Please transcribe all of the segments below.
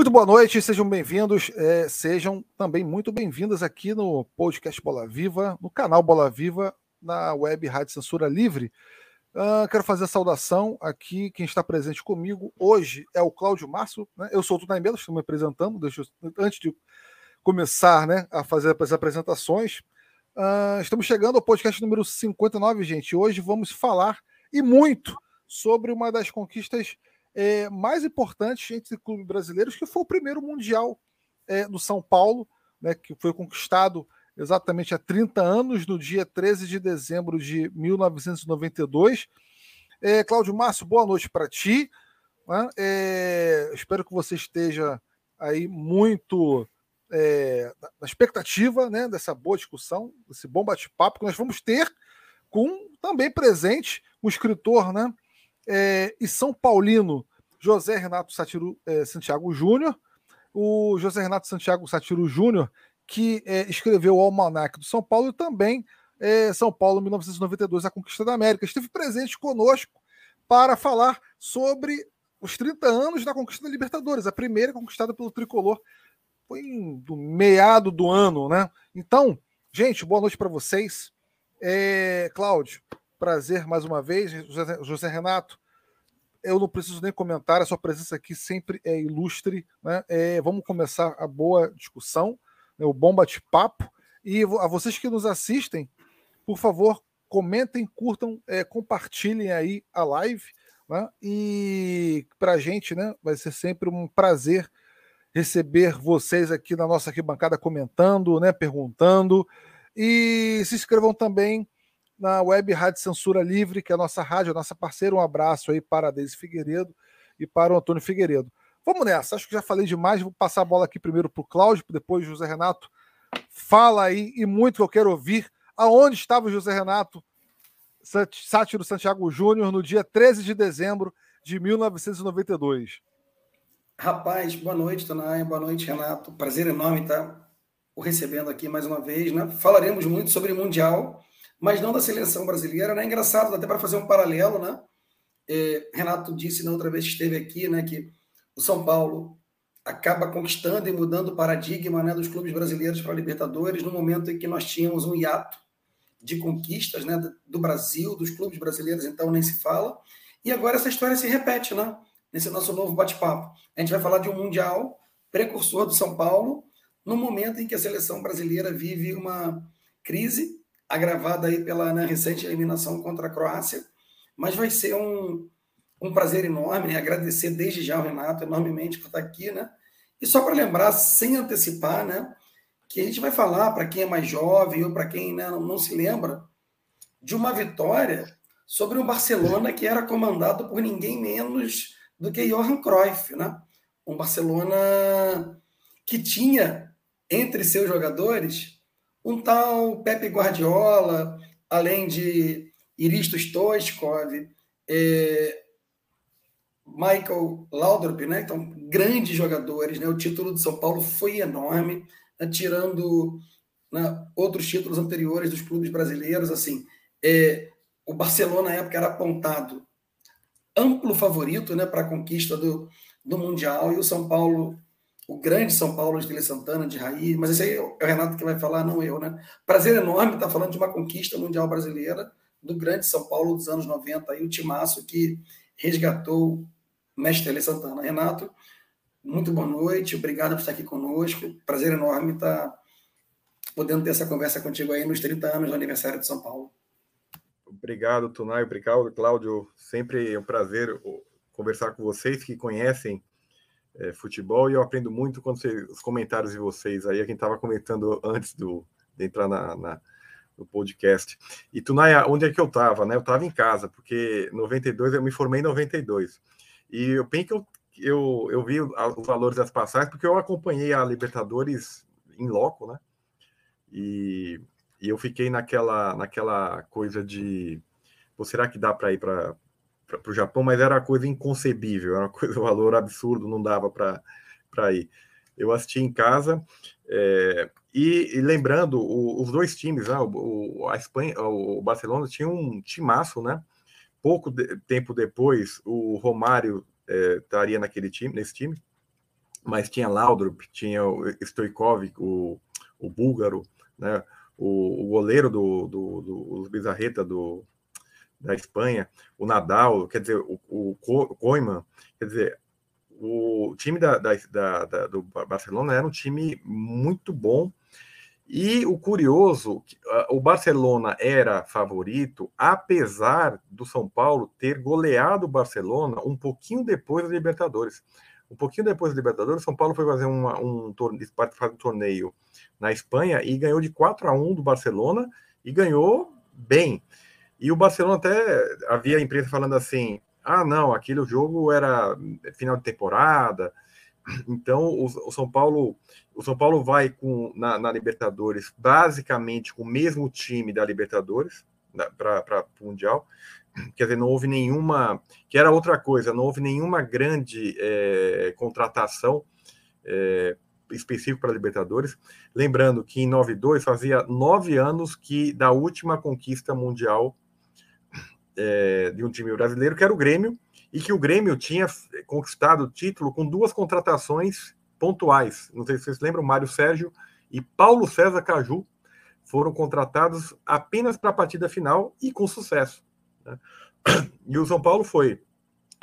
Muito boa noite, sejam bem-vindos, é, sejam também muito bem-vindas aqui no podcast Bola Viva, no canal Bola Viva, na web Rádio Censura Livre. Uh, quero fazer a saudação aqui, quem está presente comigo hoje é o Cláudio Márcio, né? eu sou o Tunay Melo, estou me apresentando, deixa eu, antes de começar né, a fazer as apresentações, uh, estamos chegando ao podcast número 59, gente, hoje vamos falar, e muito, sobre uma das conquistas é, mais importantes entre clubes brasileiros, que foi o primeiro Mundial é, do São Paulo, né, que foi conquistado exatamente há 30 anos, no dia 13 de dezembro de 1992. É, Cláudio Márcio, boa noite para ti. Né? É, espero que você esteja aí muito é, na expectativa né, dessa boa discussão, desse bom bate-papo que nós vamos ter com também presente o escritor né, é, e São Paulino José Renato Satiro é, Santiago Júnior. O José Renato Santiago Satiro Júnior, que é, escreveu o Almanac do São Paulo e também é, São Paulo 1992, a Conquista da América. Esteve presente conosco para falar sobre os 30 anos da conquista da Libertadores, a primeira conquistada pelo tricolor. Foi do meado do ano, né? Então, gente, boa noite para vocês. É, Cláudio, prazer mais uma vez. José, José Renato, eu não preciso nem comentar, a sua presença aqui sempre é ilustre. Né? É, vamos começar a boa discussão, né? o bom bate-papo. E a vocês que nos assistem, por favor, comentem, curtam, é, compartilhem aí a live. Né? E para a gente né, vai ser sempre um prazer receber vocês aqui na nossa arquibancada comentando, né, perguntando. E se inscrevam também na web Rádio Censura Livre, que é a nossa rádio, a nossa parceira. Um abraço aí para a Deise Figueiredo e para o Antônio Figueiredo. Vamos nessa, acho que já falei demais, vou passar a bola aqui primeiro para o Cláudio, depois José Renato. Fala aí, e muito que eu quero ouvir. Aonde estava o José Renato Sátiro Santiago Júnior no dia 13 de dezembro de 1992? Rapaz, boa noite, Tonai, boa noite, Renato. Prazer enorme estar o recebendo aqui mais uma vez. Né? Falaremos muito sobre Mundial mas não da seleção brasileira. Né? Engraçado, até para fazer um paralelo, né? É, Renato disse na outra vez que esteve aqui, né, que o São Paulo acaba conquistando e mudando o paradigma né, dos clubes brasileiros para a Libertadores no momento em que nós tínhamos um hiato de conquistas né, do Brasil, dos clubes brasileiros, então nem se fala. E agora essa história se repete, né? Nesse nosso novo bate-papo. A gente vai falar de um Mundial precursor do São Paulo, no momento em que a seleção brasileira vive uma crise agravada aí pela né, recente eliminação contra a Croácia, mas vai ser um, um prazer enorme, né? agradecer desde já ao Renato enormemente por estar aqui, né? E só para lembrar, sem antecipar, né, que a gente vai falar para quem é mais jovem ou para quem né, não, não se lembra de uma vitória sobre o Barcelona que era comandado por ninguém menos do que Johan Cruyff, né? Um Barcelona que tinha entre seus jogadores um tal Pepe Guardiola, além de Iristo Stoichkov, é, Michael Laudrup, né? Então, grandes jogadores, né? O título de São Paulo foi enorme, né? tirando né, outros títulos anteriores dos clubes brasileiros, assim, é, o Barcelona na época era apontado amplo favorito, né, para a conquista do, do mundial e o São Paulo o grande São Paulo de Vila Santana, de raiz, mas esse aí é o Renato que vai falar, não eu, né? Prazer enorme estar falando de uma conquista mundial brasileira do grande São Paulo dos anos 90, aí o timaço que resgatou o mestre Vila Santana. Renato, muito boa noite, obrigado por estar aqui conosco, prazer enorme estar podendo ter essa conversa contigo aí nos 30 anos do aniversário de São Paulo. Obrigado, Tunay, obrigado, Cláudio, sempre é um prazer conversar com vocês que conhecem é, futebol e eu aprendo muito com os comentários de vocês aí, a quem estava comentando antes do, de entrar na, na, no podcast. E Tunaya, onde é que eu estava? Né? Eu estava em casa, porque 92 eu me formei em 92. E eu bem que eu, eu, eu vi os valores das passagens, porque eu acompanhei a Libertadores em loco, né? E, e eu fiquei naquela, naquela coisa de. Pô, será que dá para ir para para o Japão, mas era uma coisa inconcebível, era uma coisa, um valor absurdo, não dava para ir. Eu assisti em casa, é, e, e, lembrando, o, os dois times, né, o, a Espanha, o Barcelona tinha um timaço, né? Pouco de, tempo depois, o Romário é, estaria naquele time, nesse time, mas tinha Laudrup, tinha o Stoikov, o, o búlgaro, né? o, o goleiro do, do, do, do Bizarreta do, da Espanha, o Nadal, quer dizer, o, o Koeman, quer dizer, o time da, da, da, do Barcelona era um time muito bom. E o curioso, o Barcelona era favorito, apesar do São Paulo ter goleado o Barcelona um pouquinho depois da Libertadores. Um pouquinho depois da Libertadores, São Paulo foi fazer uma, um torneio, participar do torneio na Espanha e ganhou de 4 a 1 do Barcelona e ganhou bem. E o Barcelona até havia a imprensa falando assim: ah, não, aquele jogo era final de temporada. Então o, o São Paulo, o São Paulo vai com na, na, Libertadores basicamente com o mesmo time da Libertadores para o Mundial. Quer dizer, não houve nenhuma, que era outra coisa, não houve nenhuma grande é, contratação é, específica para Libertadores. Lembrando que em 92 fazia nove anos que da última conquista mundial é, de um time brasileiro, que era o Grêmio, e que o Grêmio tinha conquistado o título com duas contratações pontuais. Não sei se vocês lembram, Mário Sérgio e Paulo César Caju foram contratados apenas para a partida final e com sucesso. Né? E o São Paulo foi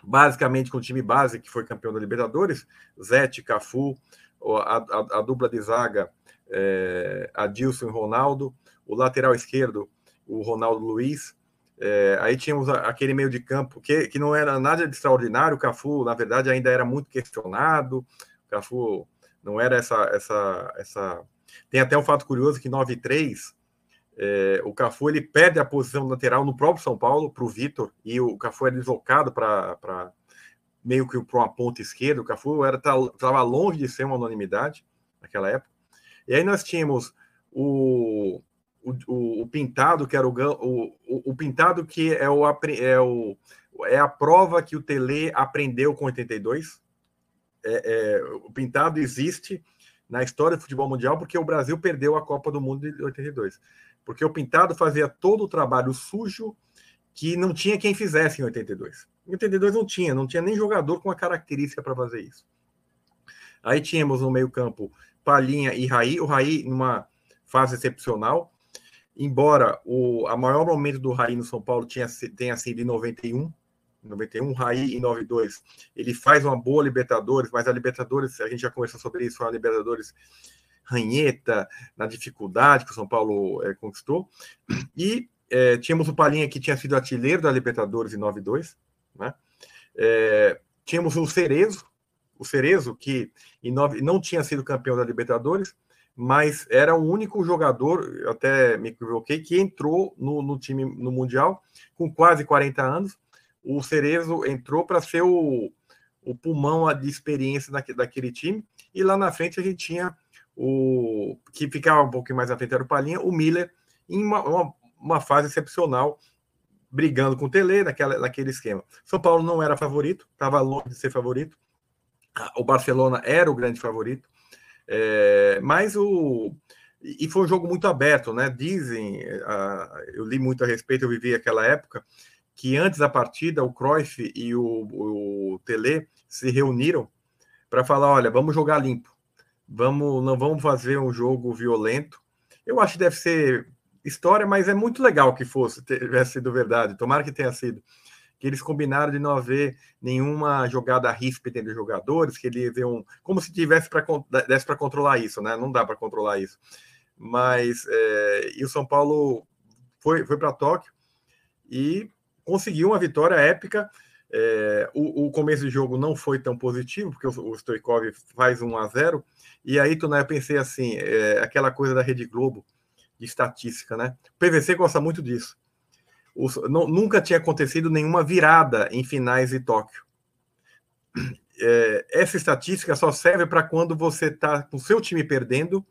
basicamente com o time base que foi campeão da Libertadores, Zete, Cafu, a, a, a dupla de zaga é, Adilson e Ronaldo, o lateral esquerdo, o Ronaldo Luiz, é, aí tínhamos aquele meio de campo que, que não era nada de extraordinário. O Cafu, na verdade, ainda era muito questionado. O Cafu não era essa. essa, essa... Tem até um fato curioso que em 93 é, o Cafu ele perde a posição lateral no próprio São Paulo para o Vitor e o Cafu é deslocado para meio que para uma ponta esquerda. O Cafu estava longe de ser uma unanimidade naquela época. E aí nós tínhamos o, o, o, pintado, que era o, o, o pintado que é, o, é, o, é a prova que o Tele aprendeu com 82. É, é, o pintado existe na história do futebol mundial porque o Brasil perdeu a Copa do Mundo de 82. Porque o pintado fazia todo o trabalho sujo que não tinha quem fizesse em 82. Em 82 não tinha, não tinha nem jogador com a característica para fazer isso. Aí tínhamos no meio-campo Palhinha e Raí, o Raí numa fase excepcional, embora o a maior momento do Raí no São Paulo tinha, tenha sido em 91, 91, Raí em 92, ele faz uma boa Libertadores, mas a Libertadores, a gente já conversou sobre isso, foi uma Libertadores ranheta, na dificuldade que o São Paulo é, conquistou, e é, tínhamos o Palinha que tinha sido artilheiro da Libertadores em 92, né? É, tínhamos o Cerezo, o Cerezo que em 9, não tinha sido campeão da Libertadores, mas era o único jogador, até me equivoquei, que entrou no, no, time no Mundial com quase 40 anos. O Cerezo entrou para ser o, o pulmão de experiência daquele time, e lá na frente a gente tinha o que ficava um pouquinho mais à frente era o Palinha, o Miller, em uma, uma, uma fase excepcional, brigando com o Tele naquela, naquele esquema. São Paulo não era favorito, estava longe de ser favorito. O Barcelona era o grande favorito. É, mas o. E foi um jogo muito aberto, né? Dizem, uh, eu li muito a respeito, eu vivi aquela época, que antes da partida o Cruyff e o, o Tele se reuniram para falar: olha, vamos jogar limpo, vamos, não vamos fazer um jogo violento. Eu acho que deve ser história, mas é muito legal que fosse, tivesse sido verdade. Tomara que tenha sido que eles combinaram de não haver nenhuma jogada ríspida entre os jogadores, que ele um como se tivesse para desse para controlar isso, né? Não dá para controlar isso. Mas é, e o São Paulo foi foi para Tóquio e conseguiu uma vitória épica. É, o, o, começo do jogo não foi tão positivo, porque o, o Stoikov faz 1 a 0 e aí, tu, né, eu pensei assim, é, aquela coisa da Rede Globo, de estatística, né? O PVC gosta muito disso não, nunca tinha acontecido nenhuma virada em finais de Tóquio. É, essa estatística só serve para quando você está com o seu time perdendo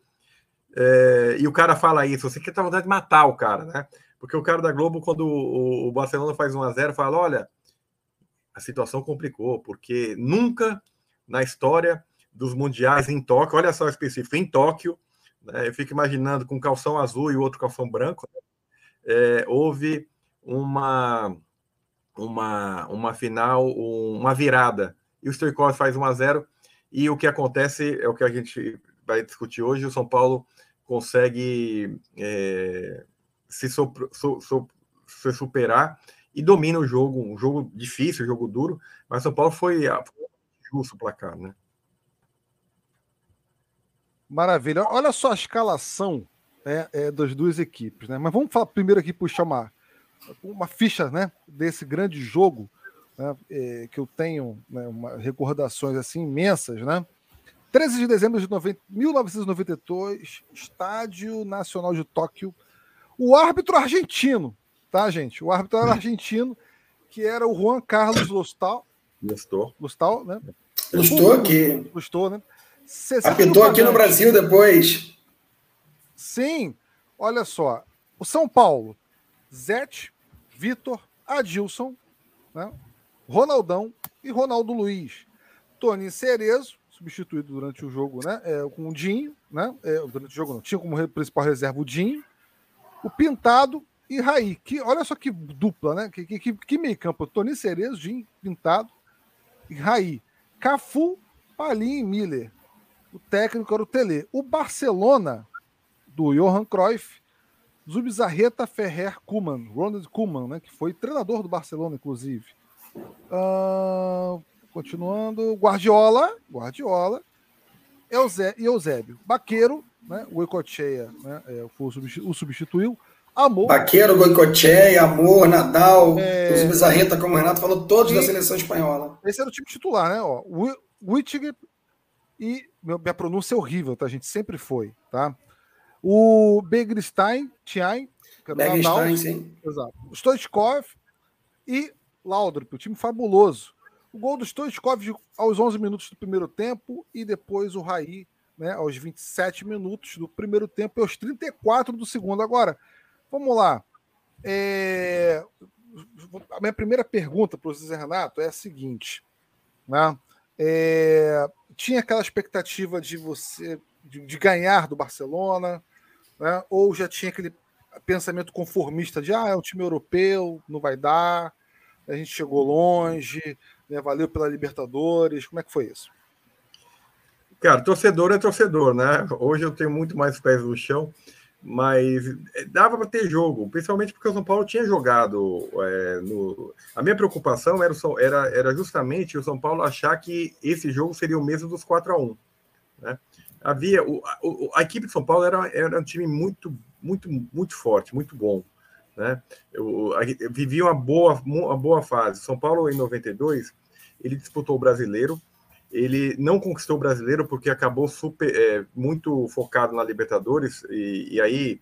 é, e o cara fala isso, você quer ter vontade de matar o cara, né? Porque o cara da Globo, quando o, o Barcelona faz 1 a 0 fala: olha, a situação complicou, porque nunca na história dos mundiais em Tóquio, olha só específico, em Tóquio, né, eu fico imaginando com calção azul e outro calção branco, né, é, houve uma uma, uma final, uma virada. E o Stoikov faz 1 a 0 E o que acontece é o que a gente vai discutir hoje: o São Paulo consegue é, se, so, so, se superar e domina o jogo, um jogo difícil, um jogo duro, mas São Paulo foi, foi justo o placar, né? Maravilha. Olha só a escalação né, é, das duas equipes, né? Mas vamos falar primeiro aqui puxar uma, uma ficha, né, desse grande jogo, né, é, que eu tenho né, uma, recordações assim imensas, né? 13 de dezembro de 90, 1992, Estádio Nacional de Tóquio. O árbitro argentino, tá, gente? O árbitro era argentino, que era o Juan Carlos Lostal. Lostal. Lostal, né? Lostou aqui. Lostou, né? Apitou aqui no Brasil depois. Sim, olha só. O São Paulo, Zete, Vitor, Adilson, né? Ronaldão e Ronaldo Luiz. Tony Cerezo, substituído durante o jogo, né? É, com o Dinho, né? É, durante o jogo não. Tinha como principal reserva o Dinho, o Pintado e Raí. Que, olha só que dupla, né? Que, que, que meio campo. Tony Cerezo, Dinho, Pintado e Raí. Cafu, Palim e Miller. O técnico era o Tele. O Barcelona, do Johan Cruyff, Zubizarreta Ferrer Kuman, Ronald Kuman, né, que foi treinador do Barcelona, inclusive. Uh, continuando, Guardiola, Guardiola, Eusé, e Eusébio. Baqueiro, né, o Ecocheia né, é, o, substitu, o substituiu. Amor. Baqueiro, Goicoechea, Amor, Nadal, é... os Bizarreta, como o Renato falou, todos e... da seleção espanhola. Esse era o time titular, né? Ó, Wittiger e minha pronúncia é horrível, tá? A gente sempre foi, tá? O Begrstein, Tiain, Nadal, sim. Exato. Stoichkov e Laudrup, o time fabuloso. O gol do Stoichkov aos 11 minutos do primeiro tempo e depois o Raí né, aos 27 minutos do primeiro tempo e aos 34 do segundo. Agora, vamos lá. É... A minha primeira pergunta para o Zé Renato é a seguinte. Né? É... Tinha aquela expectativa de você de, de ganhar do Barcelona, né? ou já tinha aquele pensamento conformista de ah, é um time europeu, não vai dar, a gente chegou longe, né? valeu pela Libertadores. Como é que foi isso? Cara, torcedor é torcedor, né? Hoje eu tenho muito mais pés no chão, mas dava para ter jogo, principalmente porque o São Paulo tinha jogado. É, no... A minha preocupação era, era, era justamente o São Paulo achar que esse jogo seria o mesmo dos 4 a 1 né? Havia o, a, a, equipe de São Paulo era, era um time muito, muito, muito forte, muito bom. Né? Eu, eu vivia uma boa, uma boa fase. São Paulo, em 92, ele disputou o brasileiro. Ele não conquistou o brasileiro porque acabou super, é, muito focado na Libertadores e, e aí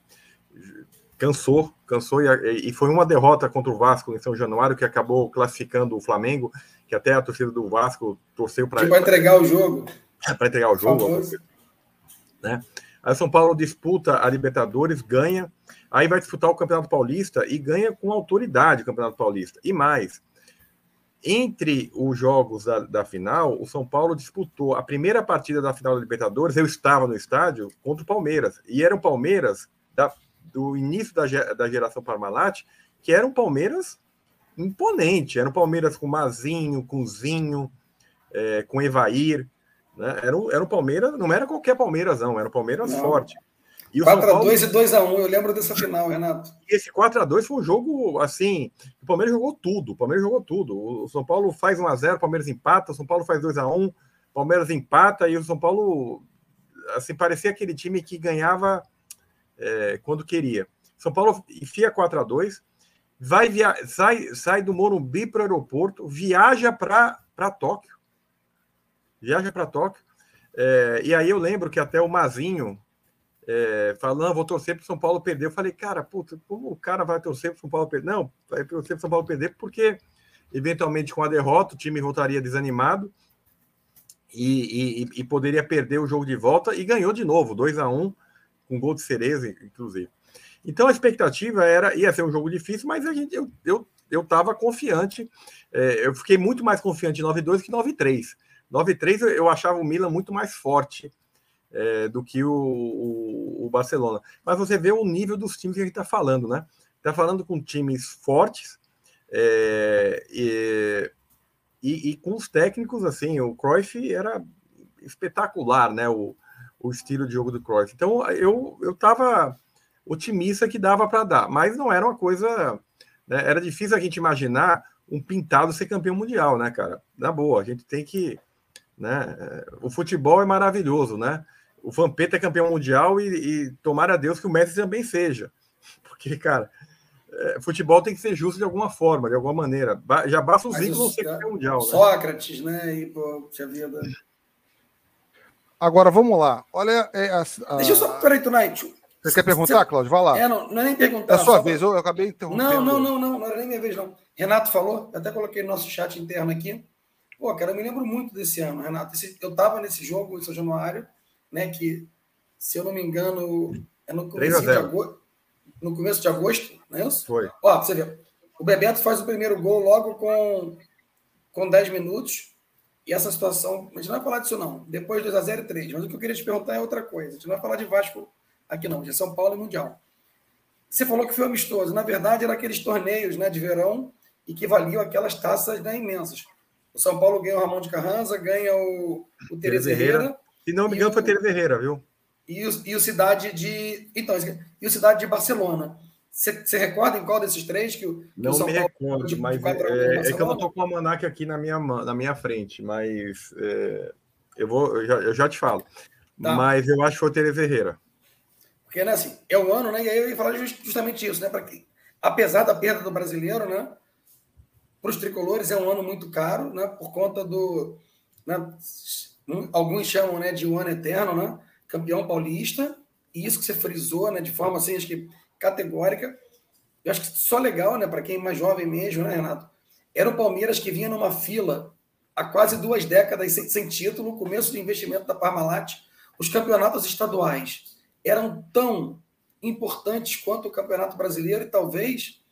cansou, cansou e, e, foi uma derrota contra o Vasco em São Januário que acabou classificando o Flamengo, que até a torcida do Vasco torceu para para entregar o jogo. Para entregar o jogo. Né? Aí o São Paulo disputa a Libertadores, ganha, aí vai disputar o Campeonato Paulista e ganha com autoridade o Campeonato Paulista. E mais, entre os jogos da, da, final, o São Paulo disputou a primeira partida da final da Libertadores. Eu estava no estádio contra o Palmeiras, e era o Palmeiras da, do início da, da geração Parmalat, que era um Palmeiras imponente. Era um Palmeiras com Mazinho, com Zinho, é, com Evair. Né? Era, um, era um Palmeiras, não era qualquer Palmeiras, não, era um Palmeiras não. forte. 4x2 Paulo... e 2x1, eu lembro dessa final, Renato. E esse 4x2 foi um jogo assim. O Palmeiras jogou tudo. O Palmeiras jogou tudo. O São Paulo faz 1x0, o Palmeiras empata, o São Paulo faz 2x1, o Palmeiras empata, e o São Paulo assim, parecia aquele time que ganhava é, quando queria. São Paulo enfia 4x2, vai via... sai, sai do Morumbi para o aeroporto, viaja para Tóquio viaja para Tóquio. É, e aí eu lembro que até o Mazinho é, falando, vou torcer para o São Paulo perder. Eu falei, cara, puta, como o cara vai torcer para o São Paulo perder? Não, vai torcer para o São Paulo perder porque, eventualmente, com a derrota, o time voltaria desanimado e, e, e poderia perder o jogo de volta e ganhou de novo, 2 a 1 com gol de Cereza, inclusive. Então a expectativa era, ia ser um jogo difícil, mas a gente, eu, eu, eu confiante, é, eu fiquei muito mais confiante em 9-2 que 9-3. 9-3 eu achava o Milan muito mais forte é, do que o, o, o, Barcelona. Mas você vê o nível dos times que a gente está falando, né? Está falando com times fortes é, e, e, e, com os técnicos, assim, o Cruyff era espetacular, né? O, o estilo de jogo do Cruyff. Então eu estava otimista que dava para dar, mas não era uma coisa, né? era difícil a gente imaginar um pintado ser campeão mundial, né, cara? Na boa, a gente tem que, né? O futebol é maravilhoso, né? O Vampeta é campeão mundial e, e tomara a Deus que o Messi também seja, porque, cara, é, futebol tem que ser justo de alguma forma, de alguma maneira. Já basta o Zico não ser campeão mundial. Né? Sócrates, né? E, pô, tinha vida. Agora, vamos lá. Olha. É, a, a... Deixa eu só. Peraí, Tonight. Você quer perguntar, Você... Cláudio? Vai lá. É, não, não é nem perguntar. É a sua vez, pra... eu acabei interrompendo. Não, não, não, não, não era nem minha vez, não. Renato falou, eu até coloquei no nosso chat interno aqui. Pô, cara, eu me lembro muito desse ano, Renato. Esse, eu estava nesse jogo em São Januário, né? Que, se eu não me engano, é no começo de agosto. No começo de agosto, não é isso? Foi. Ó, você vê. O Bebeto faz o primeiro gol logo com, com 10 minutos. E essa situação, a gente não vai falar disso, não. Depois 2x0 e 3. Mas o que eu queria te perguntar é outra coisa. A gente não vai falar de Vasco aqui, não, de São Paulo e Mundial. Você falou que foi amistoso. Na verdade, eram aqueles torneios né, de verão e que valiam aquelas taças né, imensas. O São Paulo ganha o Ramon de Carranza, ganha o, o Tereza Herrera. E não me engano, foi Tereza Herrera, viu? E o, e o Cidade de. Então, e o Cidade de Barcelona. Você recorda em qual desses três que o, não São me Paulo recordo, mas é, é, que eu não estou com o almanac aqui na minha, na minha frente, mas é, eu, vou, eu já, eu, já, te falo. Tá. Mas eu acho que foi o Tereza Herrera. Porque, né, assim, é um ano, né? E aí eu ia falar justamente isso, né? Para que, apesar da perda do brasileiro, né? Para os tricolores é um ano muito caro, né? Por conta do. Né, alguns chamam né, de um ano eterno, né? Campeão paulista, e isso que você frisou, né? De forma assim, acho que categórica. Eu acho que só legal, né, para quem é mais jovem mesmo, né, Renato? Era o Palmeiras que vinha numa fila há quase duas décadas sem, sem título, começo do investimento da Parmalat. Os campeonatos estaduais eram tão importantes quanto o Campeonato Brasileiro e talvez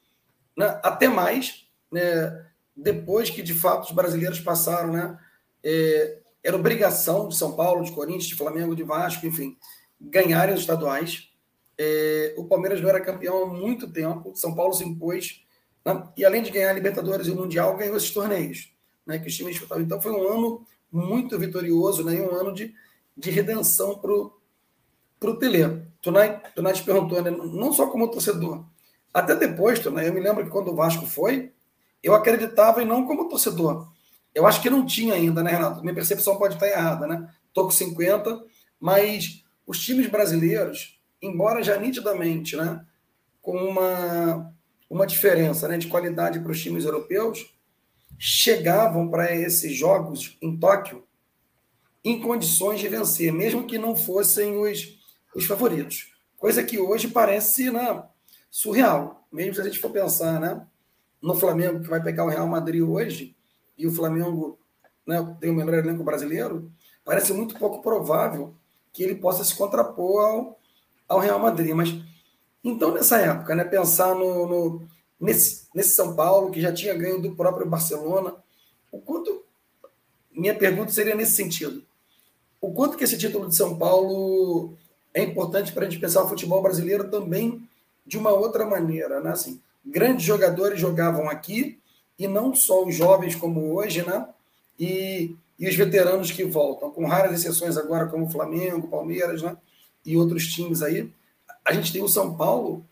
né, até mais, né, depois que de fato os brasileiros passaram, né, é, era obrigação de São Paulo, de Corinthians, de Flamengo, de Vasco, enfim, ganharem os estaduais. É, o Palmeiras não era campeão há muito tempo, São Paulo se impôs, né? e além de ganhar a Libertadores e o Mundial, ganhou esses torneios, né? que os times disputavam. Então foi um ano muito vitorioso, né? e um ano de, de redenção para o Tele. Tunay, Tunay te perguntou, né? não só como torcedor, até depois, Tunay, eu me lembro que quando o Vasco foi, eu acreditava e não como torcedor. Eu acho que não tinha ainda, né, Renato? Minha percepção pode estar errada, né? Estou com 50, mas os times brasileiros embora já nitidamente, né, com uma, uma diferença né, de qualidade para os times europeus, chegavam para esses jogos em Tóquio em condições de vencer, mesmo que não fossem os, os favoritos. Coisa que hoje parece né, surreal. Mesmo se a gente for pensar né, no Flamengo, que vai pegar o Real Madrid hoje, e o Flamengo né, tem o melhor elenco brasileiro, parece muito pouco provável que ele possa se contrapor ao, ao Real Madrid. Mas então, nessa época, né, pensar no, no, nesse, nesse São Paulo, que já tinha ganho do próprio Barcelona, o quanto. Minha pergunta seria nesse sentido. O quanto que esse título de São Paulo é importante para a gente pensar o futebol brasileiro também de uma outra maneira, né? Assim, grandes jogadores jogavam aqui e não só os jovens como hoje, né? E, e os veteranos que voltam, com raras exceções agora como Flamengo, Palmeiras, né? e outros times aí, a gente tem o São Paulo,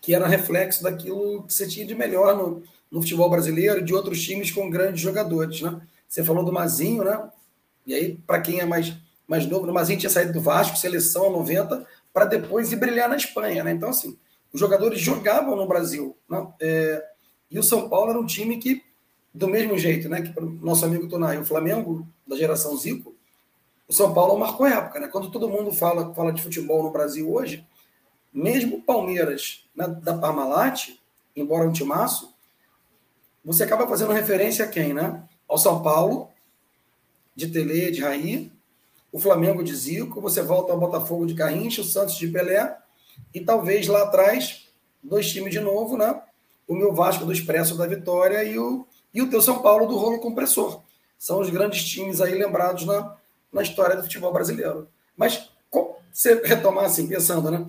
que era reflexo daquilo que você tinha de melhor no, no futebol brasileiro, de outros times com grandes jogadores, né? Você falou do Mazinho, né? E aí, para quem é mais, mais novo, o Mazinho tinha saído do Vasco, seleção 90, para depois ir brilhar na Espanha, né? Então, assim, os jogadores jogavam no Brasil, né? É, e o São Paulo era um time que, do mesmo jeito, né? Que o nosso amigo Tonai, o Flamengo, da geração Zico, o São Paulo marcou época, né? Quando todo mundo fala, fala de futebol no Brasil hoje, mesmo o Palmeiras né, da Parmalat, embora um timaço, você acaba fazendo referência a quem, né? Ao São Paulo, de Tele, de Raí, o Flamengo de Zico, você volta ao Botafogo de Carrincha, o Santos de Pelé, e talvez lá atrás, dois times de novo, né? O meu Vasco do Expresso da Vitória e o, e o teu São Paulo do Rolo Compressor. São os grandes times aí lembrados na, na história do futebol brasileiro. Mas você retomar assim, pensando, né?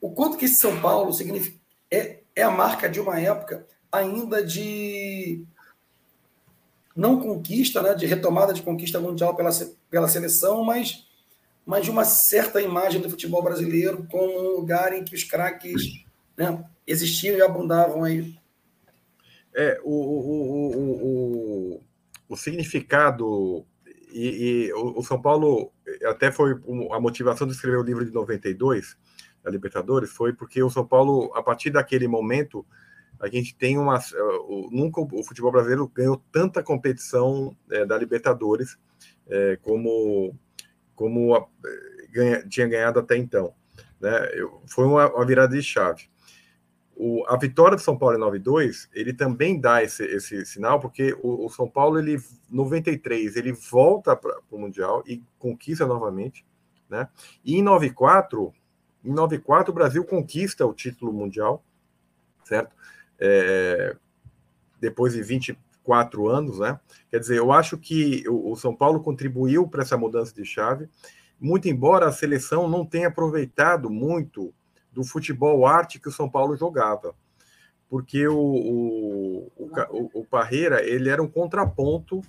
O quanto que esse São Paulo significa é, é a marca de uma época ainda de não conquista, né, de retomada de conquista mundial pela, pela seleção, mas, mas de uma certa imagem do futebol brasileiro como um lugar em que os craques né, existiam e abundavam aí. É, o, o, o, o, o significado e, e o, São Paulo até foi a motivação de escrever o livro de 92 da Libertadores foi porque o São Paulo a partir daquele momento a gente tem uma nunca o futebol brasileiro ganhou tanta competição é, da Libertadores é, como como a, ganha, tinha ganhado até então né foi uma, uma virada de chave o, a vitória do São Paulo em 92, ele também dá esse, esse sinal, porque o, o São Paulo, ele 93, ele volta para o Mundial e conquista novamente, né? E em 94, em 94 o Brasil conquista o título mundial, certo? É, depois de 24 anos, né? Quer dizer, eu acho que o, o São Paulo contribuiu para essa mudança de chave, muito embora a seleção não tenha aproveitado muito do futebol arte que o São Paulo jogava. Porque o, o, o, o Parreira, ele era um contraponto,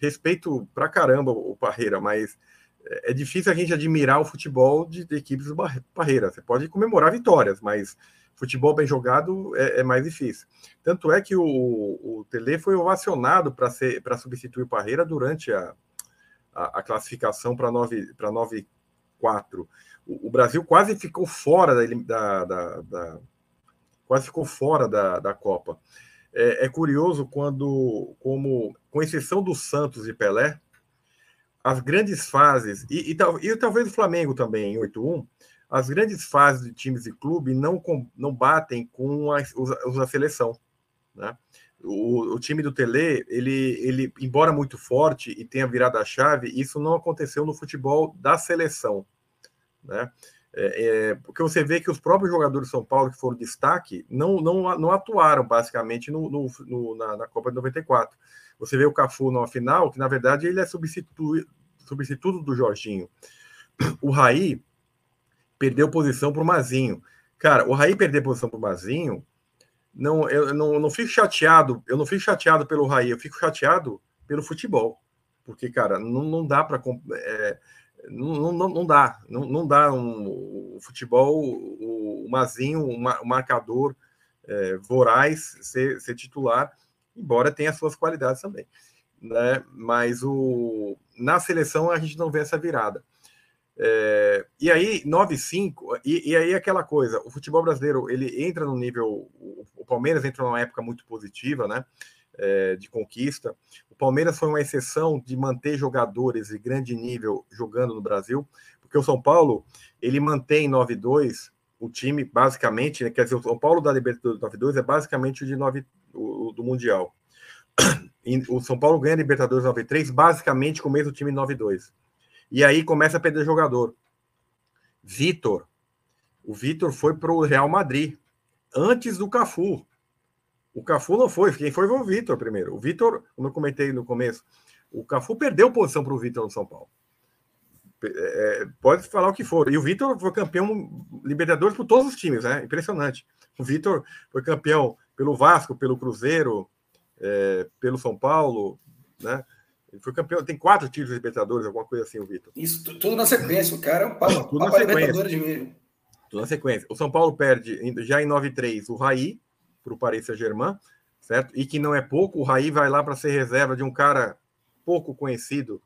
respeito pra caramba o Parreira, mas é, é difícil a gente admirar o futebol de, de equipes do Parreira. Você pode comemorar vitórias, mas futebol bem jogado é, é mais difícil. Tanto é que o, o Tele foi ovacionado para substituir o Parreira durante a, a, a classificação para 9-4 o, Brasil quase ficou fora da, da, da, quase ficou fora da, da Copa. É, é, curioso quando, como, com exceção do Santos e Pelé, as grandes fases, e, e, e talvez o Flamengo também, em 8-1, as grandes fases de times e clube não, não batem com a, a seleção. Né? O, o, time do Tele, ele, ele, embora muito forte e tenha virado a chave, isso não aconteceu no futebol da seleção né? É, é, porque você vê que os próprios jogadores de São Paulo que foram destaque não, não, não atuaram basicamente no, no, no na, na, Copa de 94. Você vê o Cafu na final, que na verdade ele é substituto, substituto do Jorginho. O Raí perdeu posição para o Mazinho. Cara, o Raí perder posição para o Mazinho, não, eu não, não fico chateado, eu não fico chateado pelo Raí, eu fico chateado pelo futebol. Porque, cara, não, não dá para. É, não, não, não dá, não, não dá um, o futebol, o, o Mazinho, o, marcador é, voraz ser, ser titular, embora tenha suas qualidades também. Né? Mas o, na seleção a gente não vê essa virada. É, e aí, 9-5, e, e, aí aquela coisa, o futebol brasileiro ele entra no nível, o, o Palmeiras entra numa época muito positiva, né? é, de conquista. O Palmeiras foi uma exceção de manter jogadores de grande nível jogando no Brasil, porque o São Paulo ele mantém 9-2 o time basicamente, né, quer dizer, o São Paulo da Libertadores 9-2 é basicamente o de 9 o, do Mundial. O São Paulo ganha a Libertadores 9-3 basicamente com o mesmo time 9-2. E aí começa a perder jogador. Vitor. O Vitor foi para o Real Madrid antes do Cafu. O Cafu não foi, quem foi foi o Vitor primeiro. O Vitor, como eu comentei no começo, o Cafu perdeu posição para o Vitor no São Paulo. É, pode falar o que for. E o Vitor foi campeão Libertadores por todos os times, né? Impressionante. O Vitor foi campeão pelo Vasco, pelo Cruzeiro, é, pelo São Paulo, né? Ele foi campeão, tem quatro títulos de Libertadores, alguma coisa assim, o Vitor. Isso tudo na sequência, o cara é um papa, tudo na Libertadores mesmo. Tudo na sequência. O São Paulo perde já em 9-3 o Raí, para o Paris Saint-Germain, certo? E que não é pouco, o Raí vai lá para ser reserva de um cara pouco conhecido,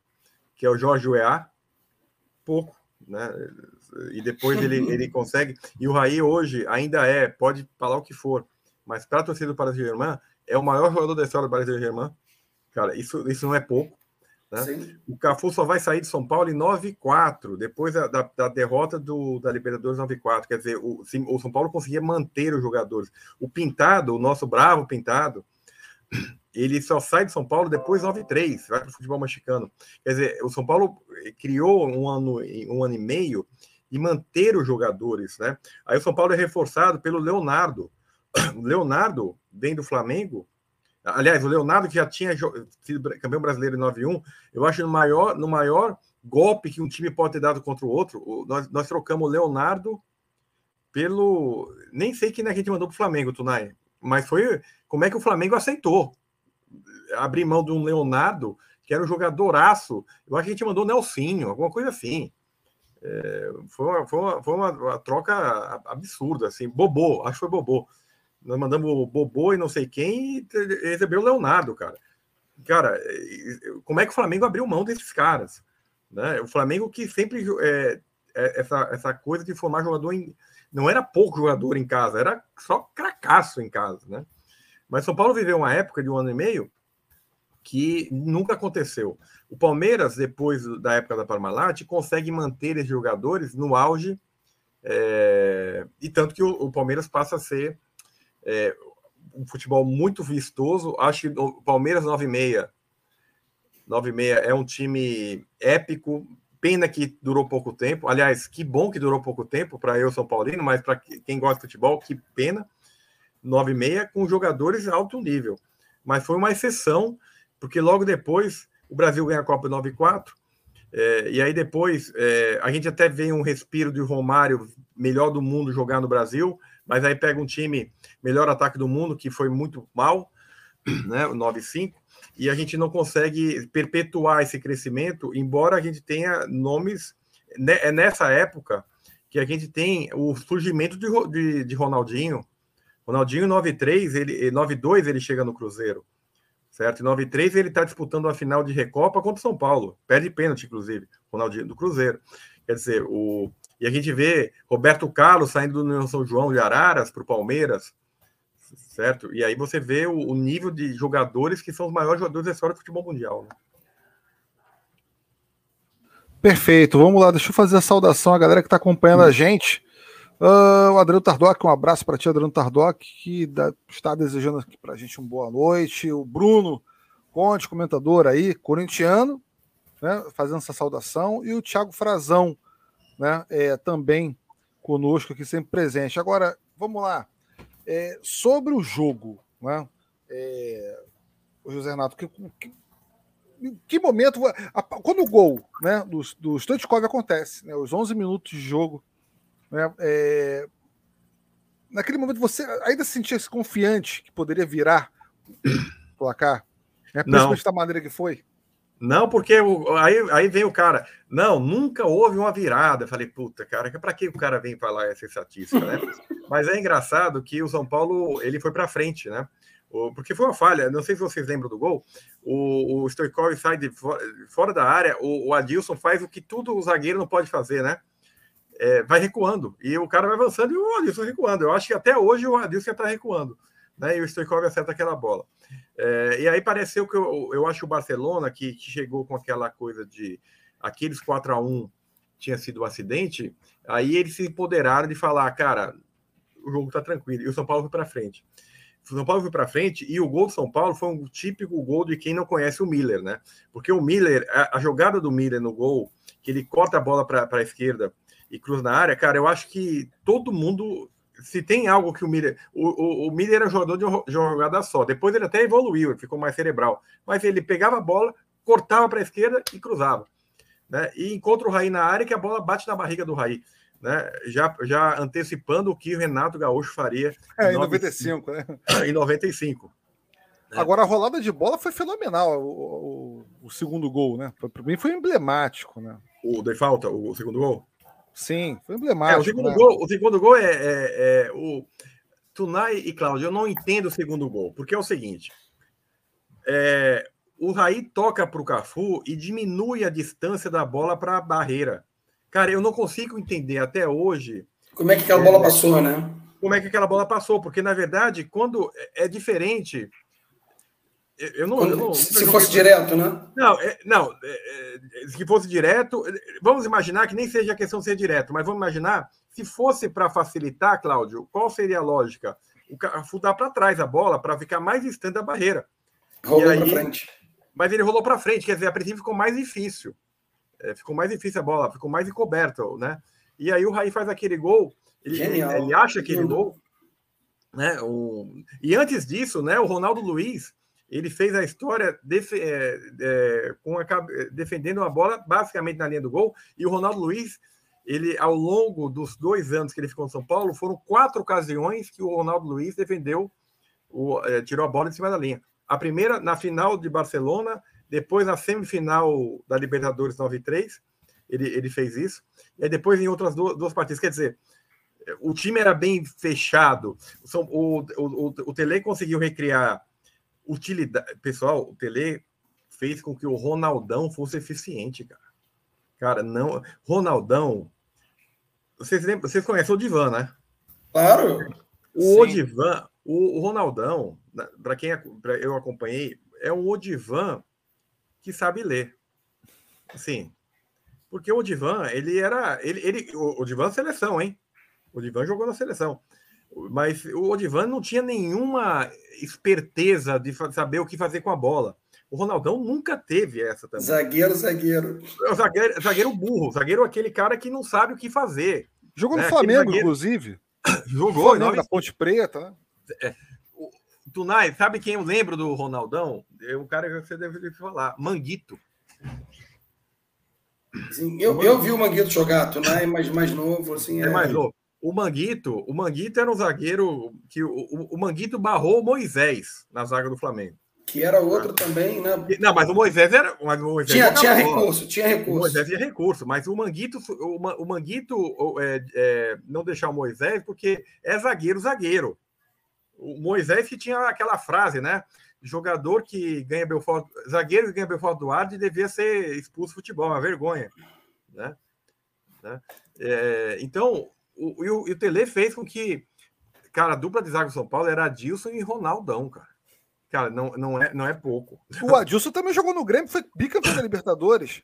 que é o Jorge Weah, pouco, né? E depois ele, ele consegue. E o Raí hoje ainda é, pode falar o que for, mas para a torcida do Paris Saint-Germain, é o maior jogador da história do Paris Saint-Germain. Cara, isso, isso não é pouco. Né? O Cafu só vai sair de São Paulo em 9-4, depois da, da, da, derrota do, da Libertadores 9-4. Quer dizer, o, o, São Paulo conseguia manter os jogadores. O Pintado, o nosso bravo Pintado, ele só sai de São Paulo depois 9-3, vai para o futebol mexicano. Quer dizer, o São Paulo criou um ano, um ano e meio e manter os jogadores. Né? Aí o São Paulo é reforçado pelo Leonardo. O Leonardo vem do Flamengo Aliás, o Leonardo, que já tinha sido campeão brasileiro em 91, eu acho no maior, no maior golpe que um time pode ter dado contra o outro. Nós, nós trocamos o Leonardo pelo. Nem sei quem é a gente mandou para o Flamengo, Tunai, mas foi como é que o Flamengo aceitou abrir mão de um Leonardo que era um jogadoraço. Eu acho que a gente mandou Nelsinho, alguma coisa assim. É, foi uma, foi, uma, foi uma, uma, troca absurda, assim. Bobô, acho que foi Bobô. Nós mandamos o Bobô e não sei quem e recebeu o Leonardo, cara. Cara, como é que o Flamengo abriu mão desses caras? Né? O Flamengo que sempre é, é, essa, essa coisa de formar jogador em. Não era pouco jogador em casa, era só cracaço em casa, né? Mas São Paulo viveu uma época de um ano e meio que nunca aconteceu. O Palmeiras, depois da época da Parmalat, consegue manter esses jogadores no auge, é, e tanto que o, o, Palmeiras passa a ser é, um futebol muito vistoso. Acho que o Palmeiras 96, 96 é um time épico, Pena que durou pouco tempo. Aliás, que bom que durou pouco tempo para eu, São Paulino, mas para quem gosta de futebol, que pena. 9,6 com jogadores alto nível. Mas foi uma exceção, porque logo depois o Brasil ganha a Copa 94. É, e aí depois é, a gente até vê um respiro de Romário, melhor do mundo, jogar no Brasil, mas aí pega um time melhor ataque do mundo, que foi muito mal, né, o 9-5 e a gente não consegue perpetuar esse crescimento, embora a gente tenha nomes. Né, é nessa época que a gente tem o surgimento de, de, de Ronaldinho. Ronaldinho 93, ele 92 ele chega no Cruzeiro, certo? Em 93 ele está disputando a final de Recopa contra o São Paulo, perde pênalti inclusive, Ronaldinho do Cruzeiro. Quer dizer, o e a gente vê Roberto Carlos saindo do São João de Araras para o Palmeiras, certo? E aí você vê o, o, nível de jogadores que são os maiores jogadores da história do futebol mundial. Né? Perfeito, vamos lá, deixa eu fazer a saudação à galera que está acompanhando a gente. Uh, o Adriano Tardoc, um abraço para ti, Adriano Tardoc, que dá, está desejando aqui para a gente uma boa noite. O Bruno Conte, comentador aí, corintiano, né, fazendo essa saudação. E o Thiago Frazão, né, é, também conosco aqui, sempre presente. Agora, vamos lá. É, sobre o jogo, né? É, o José Renato, que, que, em que momento. A, quando o gol né, do, do Stoichkov acontece, né, os 11 minutos de jogo, né, é, naquele momento você ainda se sentia-se confiante que poderia virar o placar? Né, principalmente da maneira que foi? Não, porque o, aí, aí vem o cara. Não, nunca houve uma virada. Eu falei, puta, cara, para que o cara vem falar essa estatística, né? Mas é engraçado que o São Paulo ele foi para frente, né? Porque foi uma falha. Não sei se vocês lembram do gol. O, o Stoikov sai de fora, fora da área. O, o, Adilson faz o que tudo o zagueiro não pode fazer, né? É, vai recuando. E o cara vai avançando e o Adilson recuando. Eu acho que até hoje o Adilson está recuando. Né? E o Stoikov acerta aquela bola. É, e aí pareceu que eu, eu acho o Barcelona, que, que chegou com aquela coisa de aqueles 4 a 1 tinha sido um acidente, aí eles se empoderaram de falar, cara, o jogo tá tranquilo. E o São Paulo foi para frente. O São Paulo foi para frente e o gol do São Paulo foi um típico gol de quem não conhece o Miller, né? Porque o Miller, a, a jogada do Miller no gol, que ele corta a bola para a esquerda e cruza na área, cara, eu acho que todo mundo se tem algo que o Miller. O, o, o Miller era jogador de, jogada só. Depois ele até evoluiu, ele ficou mais cerebral. Mas ele pegava a bola, cortava para a esquerda e cruzava. Né? E encontra o Raí na área que a bola bate na barriga do Raí. Né? Já, já antecipando o que o Renato Gaúcho faria. É, em 95, 95 né? Em 95. Né? Agora a rolada de bola foi fenomenal, o, o, o segundo gol, né? Para mim foi emblemático, né? O de falta, o segundo gol? Sim, foi emblemático. É, o, segundo né? gol, o segundo gol é, é, é, o Tunai e Cláudio. Eu não entendo o segundo gol, porque é o seguinte: é, o Raí toca para o Cafu e diminui a distância da bola para a barreira. Cara, eu não consigo entender até hoje. Como é que aquela bola é, passou, né? Como é que aquela bola passou? Porque, na verdade, quando é diferente eu não, eu não, se fosse direto, né? Não, é, não é, é, se fosse direto, vamos imaginar que nem seja a questão de ser direto, mas vamos imaginar se fosse para facilitar, Cláudio, qual seria a lógica? O dá para trás a bola para ficar mais distante da barreira. Rolou para frente. Mas ele rolou para frente, quer dizer, a princípio ficou mais difícil. É, ficou mais difícil a bola, ficou mais encoberto, né? E aí o Raí faz aquele gol, ele, ele acha aquele gol, né? O, e antes disso, né, o Ronaldo Luiz ele fez a história def é, é, com a, defendendo uma bola basicamente na linha do gol. E o Ronaldo Luiz, ele ao longo dos dois anos que ele ficou em São Paulo, foram quatro ocasiões que o Ronaldo Luiz defendeu, o, é, tirou a bola de cima da linha. A primeira na final de Barcelona, Depois, na semifinal da Libertadores 93, ele, ele fez isso. E depois em outras duas, duas partidas. Quer dizer, o time era bem fechado. O, o, o, o Tele conseguiu recriar utilidade. Pessoal, o Tele fez com que o Ronaldão fosse eficiente, cara. Cara, não. Ronaldão. Vocês, lembram, vocês conhecem o Divan, né? Claro. O Odivan, o, o Ronaldão, para quem pra eu acompanhei, é um Odivan que sabe ler. Assim, porque o Odivan, ele era. Ele, ele, o Odivan é seleção, hein? O Odivan jogou na seleção. Mas o Odivan não tinha nenhuma esperteza de saber o que fazer com a bola. O Ronaldão nunca teve essa também. Zagueiro, zagueiro. É zagueiro, zagueiro burro. Zagueiro é aquele cara que não sabe o que fazer. Jogou né? no Flamengo, zagueiro... inclusive. Jogou, Flamengo, da Ponte Preta. Né? É. O Tunai, sabe quem eu lembro do Ronaldão? É o cara que você deve falar. Manguito. Sim, eu, eu vi o Manguito jogar, Tunai mais, mais novo. Assim, é... é mais novo. O Manguito, o Manguito era um zagueiro que o, o, o Manguito barrou o Moisés na zaga do Flamengo. Que era outro também, né? Não, mas o Moisés era. Mas o Moisés tinha, tinha recurso, tinha recurso. O Moisés tinha recurso, mas o Manguito, o, o Manguito é, é, não deixar o Moisés, porque é zagueiro, zagueiro. O Moisés que tinha aquela frase, né? Jogador que ganha Belfort, zagueiro que ganha Belfort Duarte devia ser expulso do futebol, uma vergonha. Né? né? É, então, o, o, o Tele fez com que, cara, a dupla de zaga do São Paulo era Adilson e Ronaldão, cara. Cara, não, não, é, não é pouco. O Adilson também jogou no Grêmio, foi bicampeão da Libertadores.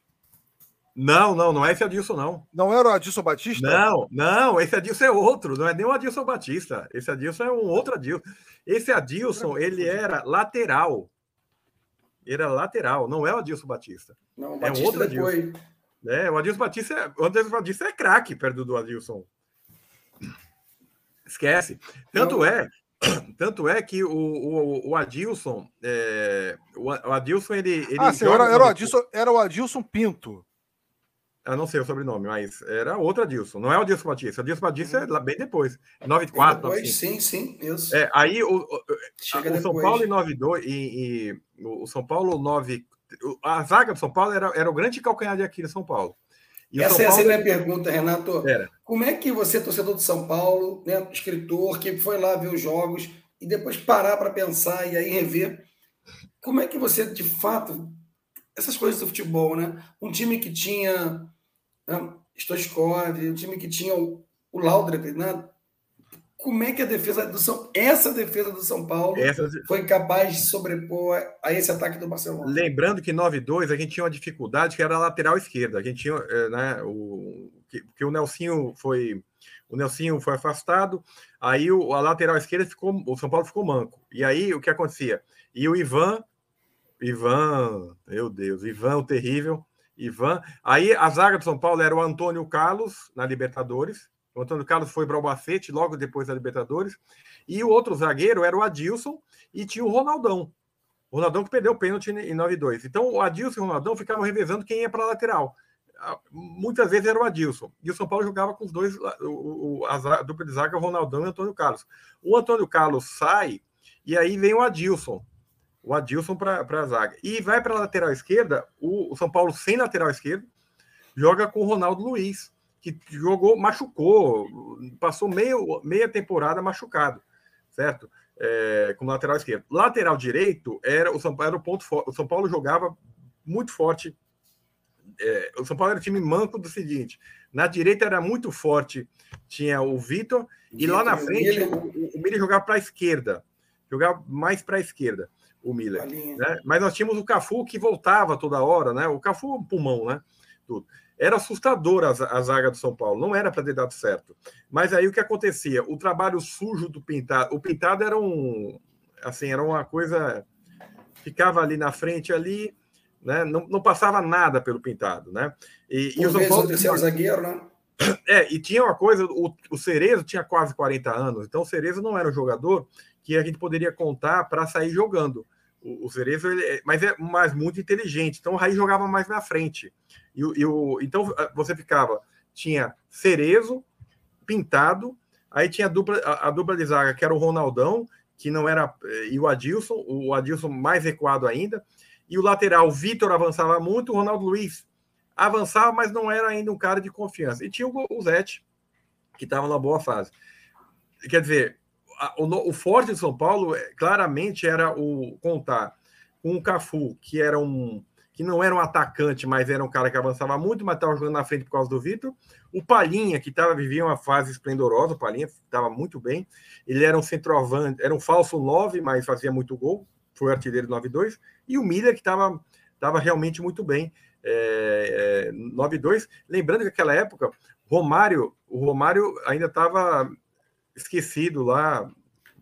Não, não, não é esse Adilson, não. Não era o Adilson Batista? Não, não, esse Adilson é outro, não é nem o Adilson Batista. Esse Adilson é um outro Adilson. Esse Adilson, ele era lateral. Ele era lateral, não é o Adilson Batista. Não, o Batista é um outro Adilson. É, o Adilson Batista é, o Adilson Batista é craque perto do Adilson. Esquece. Tanto não. é tanto é que o, o, o Adilson, é, o, Adilson, ele. ele ah, sim, era, era, o Adilson, era o Adilson Pinto. Eu não sei o sobrenome, mas era outro Adilson. Não é o Adilson Batista. O Adilson Batista é bem depois. 94. Depois, sim, sim. Isso. É, aí o, o, o São Paulo em 92 e, e o São Paulo 9. A zaga do São Paulo era, era o grande calcanhar de aqui de São Paulo. E Essa é a minha pergunta, Renato. Era. Como é que você, torcedor de São Paulo, né, escritor, que foi lá ver os jogos e depois parar para pensar e aí rever, como é que você, de fato, essas coisas do futebol, né? Um time que tinha né, Stoichkov, um time que tinha o, o Laudrup, né? Como é que a defesa do São essa defesa do São Paulo essa... foi capaz de sobrepor a esse ataque do Barcelona? Lembrando que 9-2 a gente tinha uma dificuldade que era a lateral esquerda. A gente tinha, eh, né, o que, que o Nelsinho foi o Nelsinho foi afastado, aí o, a lateral esquerda ficou, o São Paulo ficou manco. E aí o que acontecia? E o Ivan, Ivan, meu Deus, Ivan o terrível, Ivan. Aí a zaga do São Paulo era o Antônio Carlos na Libertadores, o Antônio Carlos foi para o Albacete logo depois da Libertadores. E o outro zagueiro era o Adilson e tinha o Ronaldão. O Ronaldão que perdeu o pênalti em 9-2. Então o Adilson e o Ronaldão ficavam revezando quem ia para a lateral. Ah, muitas vezes era o Adilson. E o São Paulo jogava com os dois, o, o, a dupla de zaga, o Ronaldão e o Antônio Carlos. O Antônio Carlos sai e aí vem o Adilson. O Adilson para a zaga. E vai para a lateral esquerda, o, o São Paulo sem lateral esquerdo, joga com o Ronaldo Luiz que jogou, machucou, passou meio, meia temporada machucado, certo? É, como lateral esquerdo. Lateral direito era o São Paulo, era o ponto forte. O São Paulo jogava muito forte. É, o São Paulo era o time manco do seguinte: na direita era muito forte, tinha o Vitor, e lá na frente o, o Miller jogava para a esquerda, jogava mais para a esquerda, o Miller. Né? Mas nós tínhamos o Cafu que voltava toda hora, né? O Cafu, é pulmão, né? Tudo. Era assustador a, a zaga do São Paulo, não era para ter dado certo. Mas aí o que acontecia? O trabalho sujo do Pintado. O Pintado era um. Assim, era uma coisa. Ficava ali na frente, ali, né? Não, não passava nada pelo Pintado, né? E, e o São Paulo. Tinha... zagueiro, né? É, e tinha uma coisa, o, o Cerezo tinha quase 40 anos, então o Cerezo não era um jogador que a gente poderia contar para sair jogando. O, o Cerezo, ele, é, mas é mais muito inteligente, então o Raí jogava mais na frente. E, e o, então ah, você ficava, tinha Cerezo, Pintado, aí tinha a dupla, a, a, dupla de zaga, que era o Ronaldão, que não era. E o Adilson, o Adilson mais recuado ainda. e o lateral Vitor avançava muito, o Ronaldo Luiz avançava, mas não era ainda um cara de confiança. E tinha o, o Zete, que estava na boa fase. Quer dizer, o, o forte de São Paulo é, claramente era o contar com o Cafu, que era um que não era um atacante, mas era um cara que avançava muito, mas estava jogando na frente por causa do Vitor. O Palhinha, que tava, vivia uma fase esplendorosa, o Palhinha estava muito bem. Ele era um centroavante, era um falso 9, mas fazia muito gol, foi artilheiro 9-2. E o Miller, que estava tava realmente muito bem, é, é, 9-2. Lembrando que naquela época, Romário, o Romário ainda estava esquecido lá,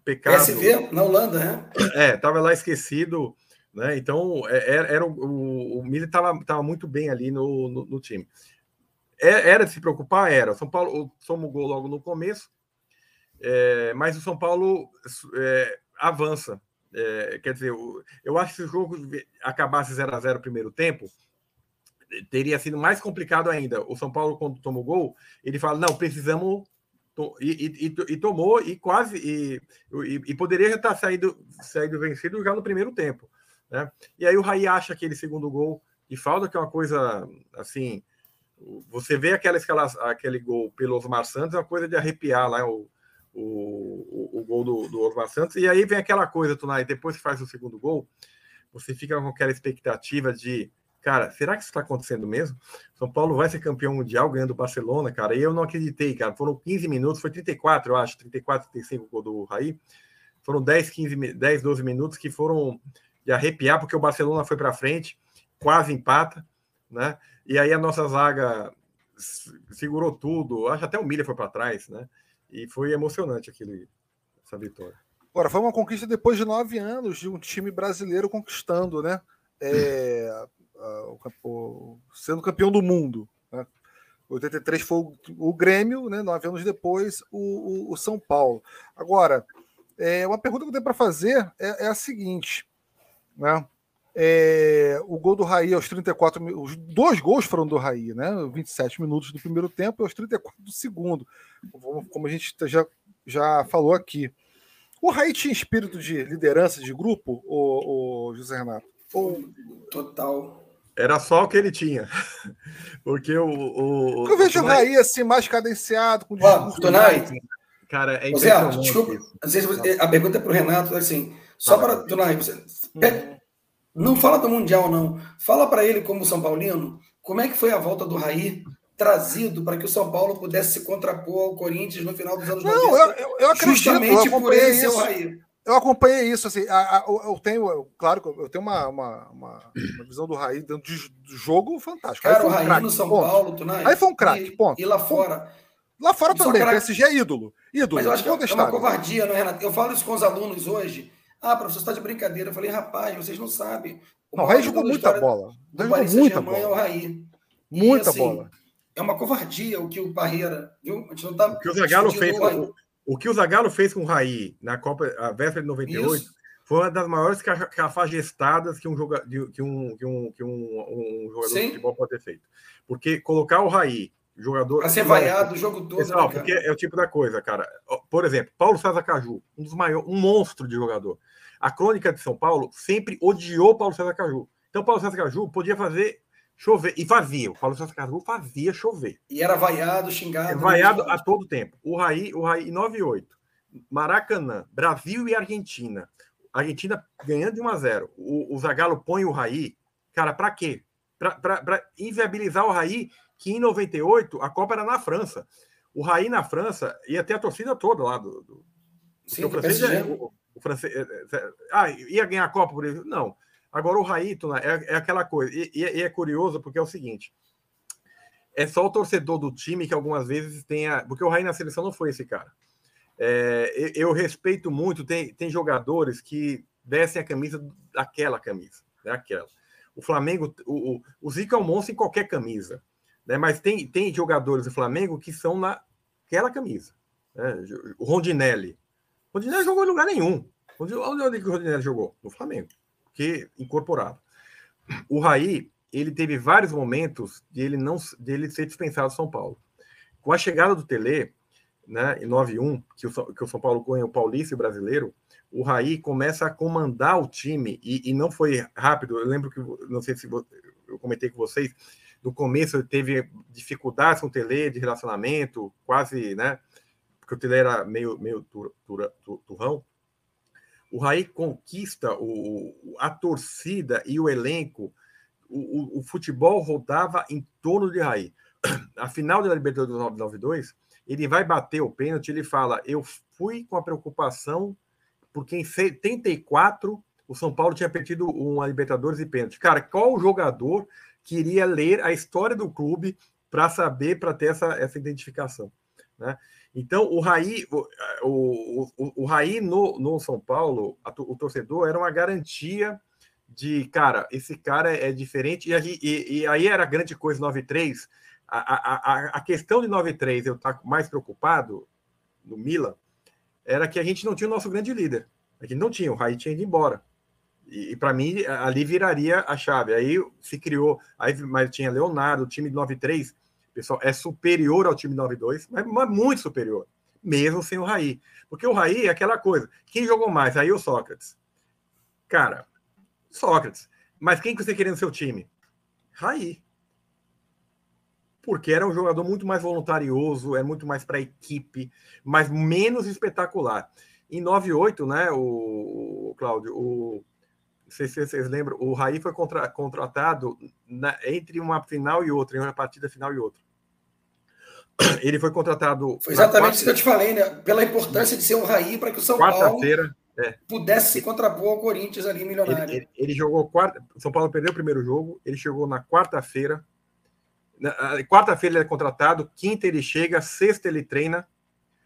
pecado. PSV, na Holanda, né? É, estava lá esquecido né? Então, é, era, era o, o Miller estava muito bem ali no, no, no, time. É, era de se preocupar? Era. O São Paulo tomou gol logo no começo, é, mas o São Paulo é, avança. É, quer dizer, eu acho que se o jogo acabasse 0 a 0 no primeiro tempo, teria sido mais complicado ainda. O São Paulo, quando tomou gol, ele fala: não, precisamos. E, e, e tomou e quase e, e, poderia já estar saído, saído vencido já no primeiro tempo. Né? E aí o Raí acha aquele segundo gol de falta, que é uma coisa assim. Você vê aquela escala, aquele gol pelo Osmar Santos, é uma coisa de arrepiar lá o, o, o, o gol do, do, Osmar Santos. E aí vem aquela coisa, Tunai, depois que faz o segundo gol, você fica com aquela expectativa de, cara, será que isso está acontecendo mesmo? São Paulo vai ser campeão mundial ganhando o Barcelona, cara. E eu não acreditei, cara. Foram 15 minutos, foi 34, eu acho, 34, 35 o gol do Raí. Foram 10, 15, 10, 12 minutos que foram de arrepiar, porque o Barcelona foi para frente, quase empata, né? E aí a nossa zaga segurou tudo, acho até o Milha foi para trás, né? E foi emocionante aquele, essa vitória. Agora, foi uma conquista depois de nove anos de um time brasileiro conquistando, né? É, sendo campeão do mundo. Né? 83 foi o, Grêmio, né? nove anos depois o, o, o São Paulo. Agora, é, uma pergunta que eu tenho para fazer é, é, a seguinte: né? É, o gol do Raí aos 34 os dois gols foram do Raí, né? 27 minutos do primeiro tempo e aos 34 do segundo, como a gente já, já falou aqui. O Raí tinha espírito de liderança de grupo, o, o José Renato? Ou... Total. Era só o que ele tinha. Porque o. o eu vejo o Raí assim, mais cadenciado, com discurso. Tonai, cara, é impressionante. Desculpa, a pergunta é para o Renato, assim, só para. Tonai, você Uhum. Não fala do Mundial, não. Fala para ele, como São Paulino, como é que foi a volta do Raí trazido para que o São Paulo pudesse se contrapor ao Corinthians no final dos anos não, 90. Eu, eu, eu acredito, justamente eu por isso. ser o Raí. Eu acompanhei isso, assim, a, a, eu tenho, claro que eu tenho uma, uma, uma, uma, visão do Raí dentro do jogo fantástico. Cara, o Raí um no São ponto. Paulo, tu não Aí foi um craque, ponto. E lá fora. Lá fora também, o PSG é ídolo. ídolo Mas eu acho que é uma covardia, não é, Renato? Eu falo isso com os alunos hoje. Ah, professor, você está de brincadeira. Eu falei, rapaz, vocês não sabem. O não, o Raí jogou muita bola. Do jogou muita bola. É o Raí. Muita e, assim, bola. É uma covardia o que o Barreira, viu? A gente não tá o que o Zagallo fez, o, o, que o Zagallo fez com o Raí na Copa, a véspera de 98, Isso. foi uma das maiores cafagestadas que um, joga, que um, que um, que um, um jogador Sim. de futebol pode ter feito. Porque colocar o Raí jogador. Para ser vaiado o jogo todo. Pessoal, né, porque é o tipo da coisa, cara. Por exemplo, Paulo César Caju, um dos maiores, um monstro de jogador. A crônica de São Paulo sempre odiou Paulo César Caju. Então, Paulo César Caju podia fazer chover. E fazia. O Paulo César Caju fazia chover. E era vaiado, xingado. É, vaiado a todo tempo. O Raí, o Raí 98. Maracanã, Brasil e Argentina. Argentina ganhando de 1 a 0. O, o Zagallo põe o Raí. Cara, para quê? Para inviabilizar o Raí que em 98 a Copa era na França. O Raí na França ia ter a torcida toda lá do. do Sim, o francês, é, o, o francês é, é, ah, ia ganhar a Copa por isso? Não. Agora o Raí é, é aquela coisa. E, e, é curioso porque é o seguinte: é só o torcedor do time que algumas vezes tenha. Porque o Raí na seleção não foi esse cara. É, eu, respeito muito, tem, tem jogadores que vestem a camisa daquela camisa, daquela. O Flamengo, o, o, o Zico é um monstro em qualquer camisa. Né? Mas tem, tem jogadores do Flamengo que são naquela camisa. Né? O Rondinelli. O Rondinelli jogou em lugar nenhum. Onde, onde o Rondinelli jogou? No Flamengo. Que incorporado. O Raí, ele teve vários momentos de ele não de ele ser dispensado do São Paulo. Com a chegada do Tele, né, em 9-1, que o, que o São Paulo ganha o Paulista e o Brasileiro, o Raí começa a comandar o time, e, e, não foi rápido. Eu lembro que, não sei se eu comentei com vocês, no começo ele teve dificuldades com o Tele de relacionamento, quase, né? Porque o Tele era meio, meio tur, tur, tur, turrão. O Raí conquista o, a torcida e o elenco. O, o, o futebol rodava em torno de Raí. A final da Libertadores 992 ele vai bater o pênalti, ele fala: Eu fui com a preocupação, porque em 74 o São Paulo tinha perdido uma Libertadores e pênalti. Cara, qual jogador queria ler a história do clube para saber, para ter essa, essa identificação? Né? Então, o Raí, o, o, o, o Raí no, no São Paulo, a, o torcedor era uma garantia de, cara, esse cara é diferente. E, e, e aí era a grande coisa 93 a, a, a questão de 9-3 eu estar mais preocupado no Milan era que a gente não tinha o nosso grande líder. A gente não tinha, o Raí tinha ido embora. E, e para mim, ali viraria a chave. Aí se criou, aí mas tinha Leonardo, o time de 9-3, pessoal, é superior ao time 9-2, mas, muito superior, mesmo sem o Raí. Porque o Raí é aquela coisa, quem jogou mais, aí ou Sócrates? Cara, Sócrates. Mas quem que você queria no seu time? Raí porque era um jogador muito mais voluntarioso, é muito mais para equipe, mas menos espetacular. Em 98, né, o, o Cláudio, o, não sei se vocês lembram, o Raí foi contra, contratado na, entre uma final e outra, em uma partida final e outra. Ele foi contratado. Foi exatamente isso que eu te falei, né? Pela importância de ser um Raí para que o São Paulo é. pudesse se contrapor ao Corinthians ali milionário. Ele, ele, ele jogou quarta. São Paulo perdeu o primeiro jogo, ele chegou na quarta-feira Quarta-feira ele é contratado, quinta ele chega, sexta ele treina,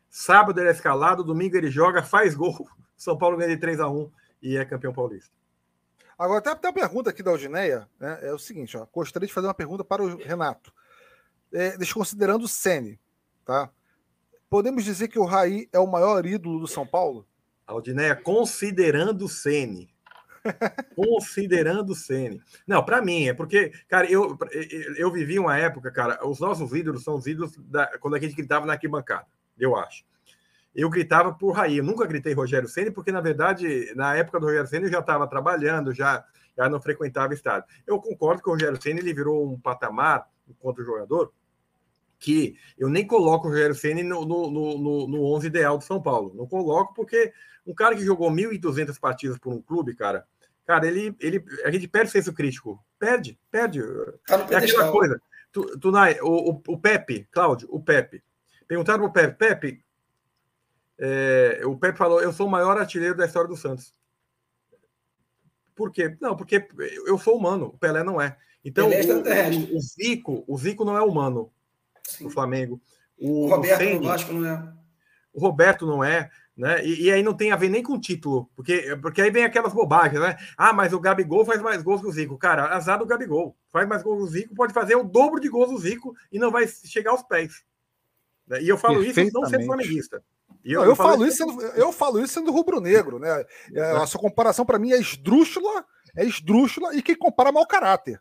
sábado ele é escalado, domingo ele joga, faz gol. São Paulo ganha de 3 a 1 e é campeão paulista. Agora, tem uma pergunta aqui da Algineia, né? É o seguinte, ó, gostaria de fazer uma pergunta para o Renato. É, desconsiderando o Sene, tá? Podemos dizer que o Raí é o maior ídolo do São Paulo? Aldineia, considerando o Sene. Considerando o Ceni. Não, para mim, é porque, cara, eu, eu vivi uma época, cara, os nossos ídolos são os ídolos da, quando a gente gritava na arquibancada, eu acho. Eu gritava por Raí, eu nunca gritei Rogério Ceni porque, na verdade, na época do Rogério Ceni eu já estava trabalhando, já, já não frequentava estádio. Eu concordo que o Rogério Ceni ele virou um patamar, enquanto jogador, que eu nem coloco o Rogério Ceni no, no, no, no 11 ideal do São Paulo. Não coloco porque um cara que jogou 1.200 partidas por um clube, cara, Cara, ele, ele, a gente perde o senso crítico. Perde, perde. Tá é aquela coisa. Tu, tu, o, o, o Pepe, Cláudio, o Pepe. Perguntaram pro Pepe, Pepe, é, o Pepe falou, eu sou o maior artilheiro da história do Santos. Por quê? Não, porque eu sou humano, o Pelé não é. Então, é o, o, Zico, o Zico não é humano Sim. no Flamengo. O, o Roberto o Senni, Vasco não é. O Roberto não é. Né? E, e, aí não tem a ver nem com título, porque, porque aí vem aquelas bobagens, né? Ah, mas o Gabigol faz mais gols que o Zico. Cara, azar do Gabigol. Faz mais gols que o Zico, pode fazer o dobro de gols do Zico e não vai chegar aos pés. E eu falo isso não sendo flamenguista. Eu, não, eu, falo isso sendo, eu falo isso sendo rubro-negro, né? É, a sua comparação para mim é esdrúxula, é esdrúxula e quem compara mau caráter.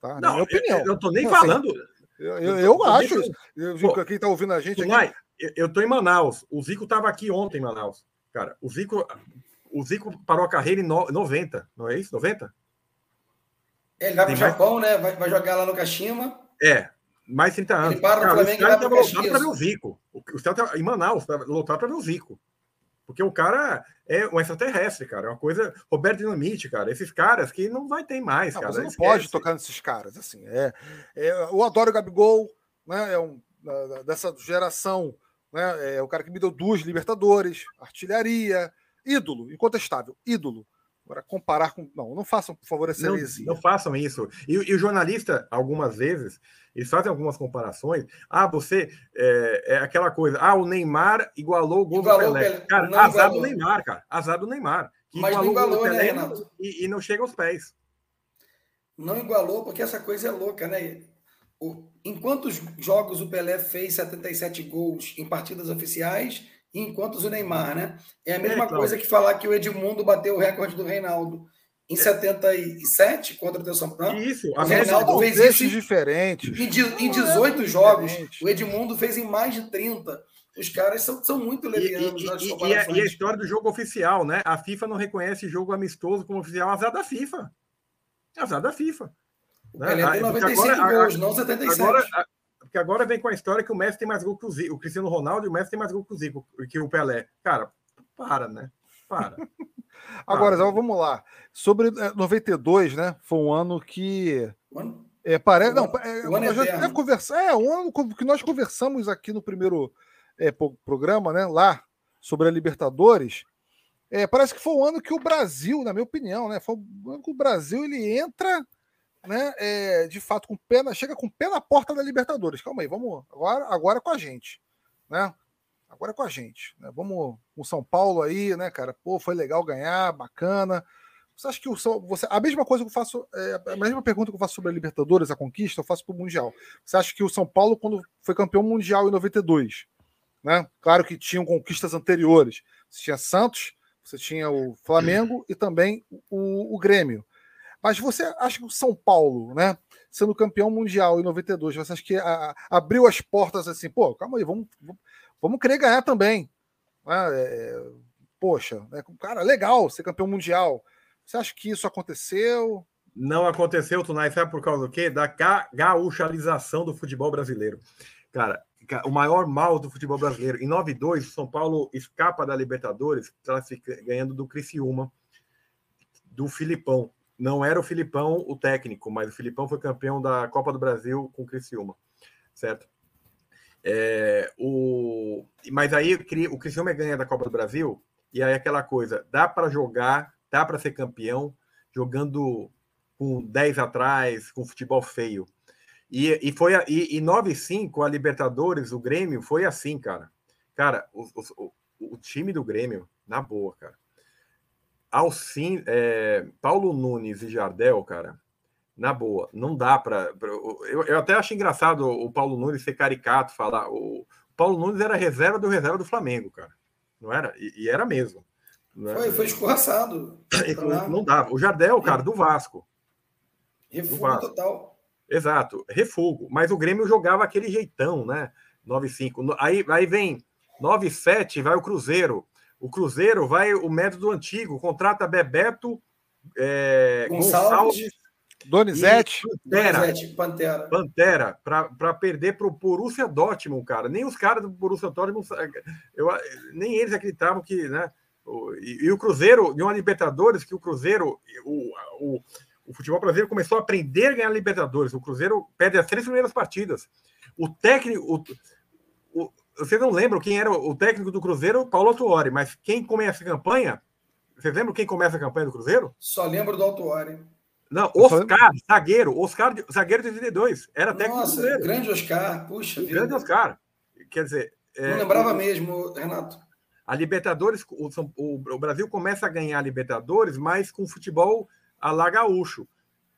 Tá? Na minha opinião. Eu, eu tô nem falando. Eu, eu, eu acho. Eu, quem está ouvindo a gente aqui eu estou em Manaus. O Zico estava aqui ontem em Manaus. Cara, o Zico, o Zico parou a carreira em 90, não é isso? 90? É, ele vai para o Japão, né? Vai, vai, jogar lá no Kashima. É, mais 30 anos. Ele para no Flamengo e vai para ver o Zico. O Céu tá em Manaus, para lotar para ver o Zico. Porque o cara é um extraterrestre, cara. É uma coisa. Roberto Dinamite, cara. Esses caras que não vai ter mais, não, cara. Você não Esquece. pode tocar nesses caras, assim. É, é, eu adoro o Gabigol, né? É um, dessa geração né? É o cara que me deu duas Libertadores, artilharia, ídolo, incontestável, ídolo. Agora, comparar com. Não, não façam, por favor, essa não, heresia. Não façam isso. E, e, o jornalista, algumas vezes, eles fazem algumas comparações. Ah, você. É, é aquela coisa. Ah, o Neymar igualou o gol igualou do Pelé. Pelé. Cara, não azar igualou. do Neymar, cara. Azar do Neymar. Que Mas não igualou, né, Renato? E, e não chega aos pés. Não igualou, porque essa coisa é louca, né? em quantos jogos o Pelé fez 77 gols em partidas oficiais e em quantos o Neymar, né? É a mesma é, coisa que falar que o Edmundo bateu o recorde do Reinaldo em é. 77 contra o São Paulo. Isso, o Reinaldo fez isso diferentes. Em, em 18 jogos, o Edmundo fez em mais de 30. Os caras são, são muito levianos. E, e, e, a, e, a, história do jogo oficial, né? A FIFA não reconhece jogo amistoso como oficial, azar da FIFA. Azar da FIFA. Né? Ele tem 95 agora, gols, não 77. Agora, porque agora vem com a história que o Messi tem mais gol que o Zico, o Cristiano Ronaldo e o Messi tem mais gol que o Zico, que o Pelé. Cara, para, né? Para. agora, para. vamos lá. Sobre 92, né? Foi um ano que. É, parece. Não, é, nós já conversar. É, um ano que nós conversamos aqui no primeiro é, programa, né? Lá, sobre a Libertadores. É, parece que foi um ano que o Brasil, na minha opinião, né? Foi um ano que o Brasil ele entra né, é, de fato, com pena, chega com pé na porta da Libertadores. Calma aí, vamos agora, agora com a gente, né? Agora com a gente, né? Vamos com São Paulo aí, né, cara? Pô, foi legal ganhar, bacana. Você acha que o São, você a mesma coisa que eu faço, é, a mesma pergunta que eu faço sobre a Libertadores, a conquista, eu faço para o Mundial. Você acha que o São Paulo, quando foi campeão mundial em 92, né? Claro que tinham conquistas anteriores. Você tinha Santos, você tinha o Flamengo e também o, o Grêmio. Mas você acha que o São Paulo, né, sendo campeão mundial em 92, você acha que a, abriu as portas assim, pô, calma aí, vamos, vamos querer ganhar também. Né? É, poxa, né, cara, legal ser campeão mundial. Você acha que isso aconteceu? Não aconteceu, Tunai, sabe por causa do quê? Da gaúchalização do futebol brasileiro. Cara, o maior mal do futebol brasileiro. Em 92, o São Paulo escapa da Libertadores, ganhando do Criciúma, do Filipão não era o Filipão o técnico, mas o Filipão foi campeão da Copa do Brasil com o Criciúma, certo? É, o, mas aí o Criciúma ganha da Copa do Brasil, e aí aquela coisa, dá para jogar, dá para ser campeão, jogando com 10 atrás, com futebol feio. E, e foi e, e 9-5, a Libertadores, o Grêmio, foi assim, cara. Cara, o, o, o time do Grêmio, na boa, cara Alcin, é, Paulo Nunes e Jardel, cara, na boa, não dá para. Eu, eu, até acho engraçado o Paulo Nunes ser caricato, falar. O Paulo Nunes era reserva do reserva do Flamengo, cara. Não era? E, e era mesmo. Né? Foi, foi escorraçado. Não dava. O Jardel, cara, do Vasco. Refugo total. Exato, refugo. Mas o Grêmio jogava aquele jeitão, né? 9-5. Aí, aí vem 9-7, vai o Cruzeiro. O Cruzeiro vai o método antigo, contrata Bebeto, é, Gonçalves, Donizete, Pantera, Donizete, Pantera, Pantera para perder para o Borussia Dortmund, cara. Nem os caras do Borussia Dortmund, eu, nem eles acreditavam que, né? O, e, e, o Cruzeiro, de uma Libertadores, que o Cruzeiro, o, o, o futebol brasileiro começou a aprender a ganhar Libertadores. O Cruzeiro perde as três primeiras partidas. O técnico, o, vocês não lembram quem era o técnico do Cruzeiro? Paulo Tuori, mas quem começa a campanha? Vocês lembram quem começa a campanha do Cruzeiro? Só lembro do Autuori. Não, Oscar, zagueiro, Oscar, zagueiro de 82, era técnico Nossa, do Cruzeiro. grande Oscar, puxa vida. Grande Oscar. Quer dizer... Não é, lembrava o, mesmo, Renato. A Libertadores, o, o, o, Brasil começa a ganhar a Libertadores, mas com futebol a la gaúcho.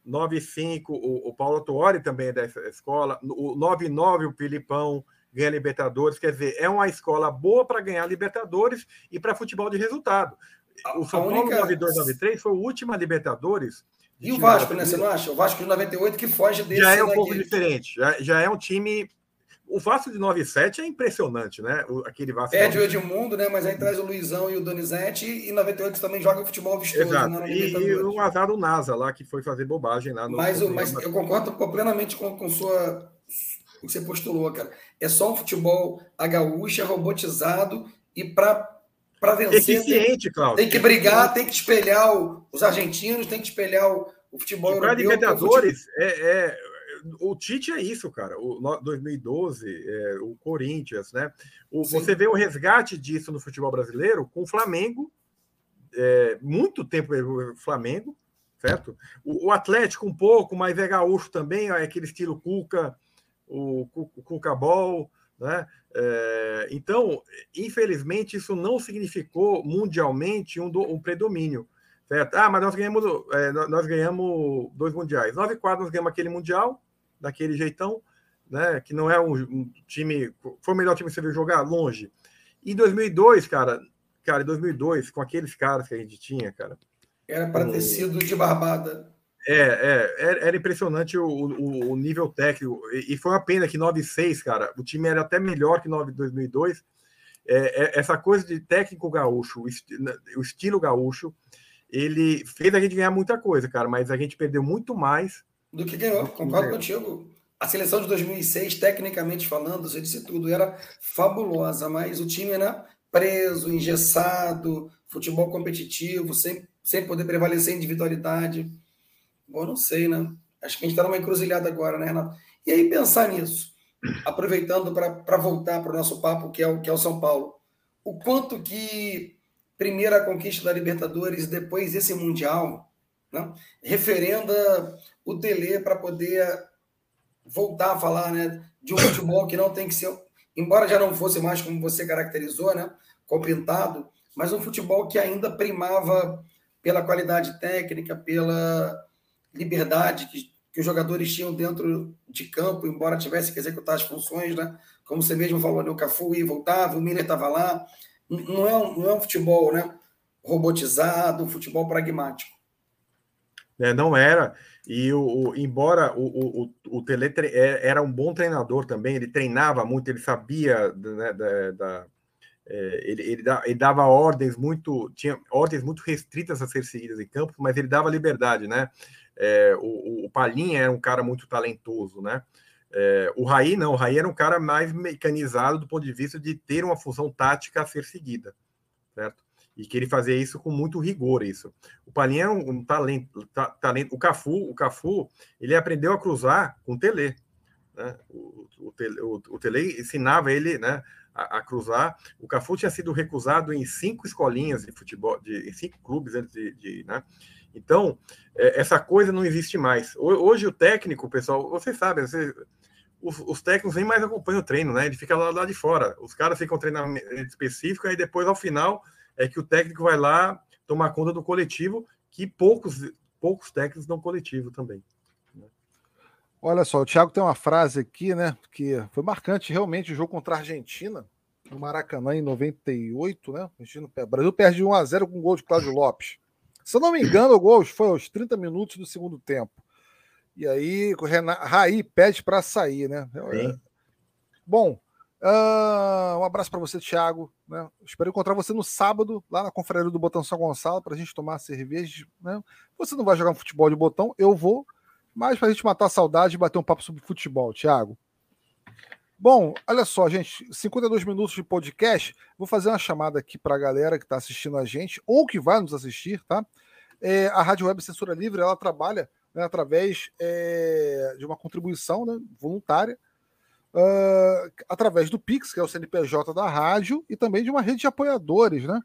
9-5, o, o Paulo Tuori também é dessa escola, o 9-9, o Filipão, ganha Libertadores. Quer dizer, é uma escola boa para ganhar Libertadores e para futebol de resultado. O São Paulo única... 92, 93 foi a última Libertadores. E o Vasco, né? Você não acha? O Vasco de 98 que foge desse. Já é um daqui. pouco diferente. Já, já é um time. O Vasco de 97 é impressionante, né? O, aquele Vasco. Perde o Edmundo, né? Mas aí traz o Luizão e o Donizete. E em 98 também joga futebol vistoso. Exato. Né? E, e o azar do NASA lá, que foi fazer bobagem lá no. Mas, mas eu concordo plenamente com, com sua o que você postulou, cara. É só um futebol a gaúcha, robotizado e para para vencer. Eficiente, Cláudio. Tem que brigar, tem que espelhar o, os argentinos, tem que espelhar o, o futebol e europeu. Libertadores, é, é, o Tite é isso, cara. O 2012, é, o Corinthians, né? O, você vê o resgate disso no futebol brasileiro com o Flamengo, é, muito tempo o Flamengo, certo? O, o, Atlético um pouco, mas é gaúcho também, é aquele estilo Cuca, o, o Cucabol, né? É, então, infelizmente, isso não significou mundialmente um, do, um predomínio. Certo? Ah, mas nós ganhamos, é, nós ganhamos dois mundiais. 9 4 nós ganhamos aquele mundial, daquele jeitão, né? Que não é um, um time. Foi o melhor time que você viu jogar longe. E 2002, cara, cara, em 2002, com aqueles caras que a gente tinha, cara. Era para ter sido de barbada. É, é, era impressionante o, o, o nível técnico. E, foi uma pena que 9-6, cara, o time era até melhor que 9 2002, é, é, essa coisa de técnico gaúcho, o, esti o estilo gaúcho, ele fez a gente ganhar muita coisa, cara, mas a gente perdeu muito mais do que ganhou. Concordo contigo. A seleção de 2006, tecnicamente falando, você disse tudo, era fabulosa, mas o time era preso, engessado, futebol competitivo, sem, sem poder prevalecer individualidade. Bom, não sei, né? Acho que a gente está numa encruzilhada agora, né, Renato? E aí pensar nisso, aproveitando para voltar para o nosso papo, que é o, que é o São Paulo, o quanto que primeira conquista da Libertadores, depois esse Mundial, né, referenda o Tele para poder voltar a falar né, de um futebol que não tem que ser, embora já não fosse mais como você caracterizou, né, compintado, mas um futebol que ainda primava pela qualidade técnica, pela liberdade que, que os jogadores tinham dentro de campo, embora tivesse que executar as funções, né? Como você mesmo falou, né? o Cafu ia voltava, o Miller estava lá. Não é, um, não é um futebol né? robotizado, um futebol pragmático. É, não era. E o, o embora o, o, o Tele é, era um bom treinador também, ele treinava muito, ele sabia né, da, da é, ele, ele, ele, dava ordens muito, tinha ordens muito restritas a ser seguidas em campo, mas ele dava liberdade, né? É, o, o Palhinha era um cara muito talentoso, né? É, o Raí não, o Raí era um cara mais mecanizado do ponto de vista de ter uma função tática a ser seguida, certo? E que ele fazia isso com muito rigor, isso. O Palhinha era um, um talento, ta, talento. O Cafu, o Cafu, ele aprendeu a cruzar com o Tele, né? O, o, o, o Tele ensinava ele, né? A, a, cruzar. O Cafu tinha sido recusado em cinco escolinhas de futebol, de, em cinco clubes antes de, de né? Então, é, essa coisa não existe mais. Hoje o técnico, pessoal, vocês sabem, você, os, os, técnicos nem mais acompanham o treino, né? Ele fica lá, lá de fora. Os caras ficam treinando específico, aí depois, ao final, é que o técnico vai lá tomar conta do coletivo, que poucos, poucos técnicos dão coletivo também. Né? Olha só, o Thiago tem uma frase aqui, né? Que foi marcante realmente o jogo contra a Argentina, no Maracanã, em 98, né? O Brasil perde 1 a 0 com o gol de Cláudio Lopes. Se eu não me engano, o gol foi aos 30 minutos do segundo tempo. E aí o Renan, Raí pede para sair, né? Sim. Bom, uh, um abraço para você, Thiago. Né? Espero encontrar você no sábado, lá na Confraria do Botão São Gonçalo, para a gente tomar cerveja. Né? Você não vai jogar um futebol de botão, eu vou, mas para a gente matar a saudade e bater um papo sobre futebol, Thiago. Bom, olha só, gente, 52 minutos de podcast. Vou fazer uma chamada aqui para a galera que está assistindo a gente ou que vai nos assistir, tá? É, a Rádio Web Censura Livre ela trabalha né, através é, de uma contribuição né, voluntária, uh, através do Pix, que é o CNPJ da rádio, e também de uma rede de apoiadores, né?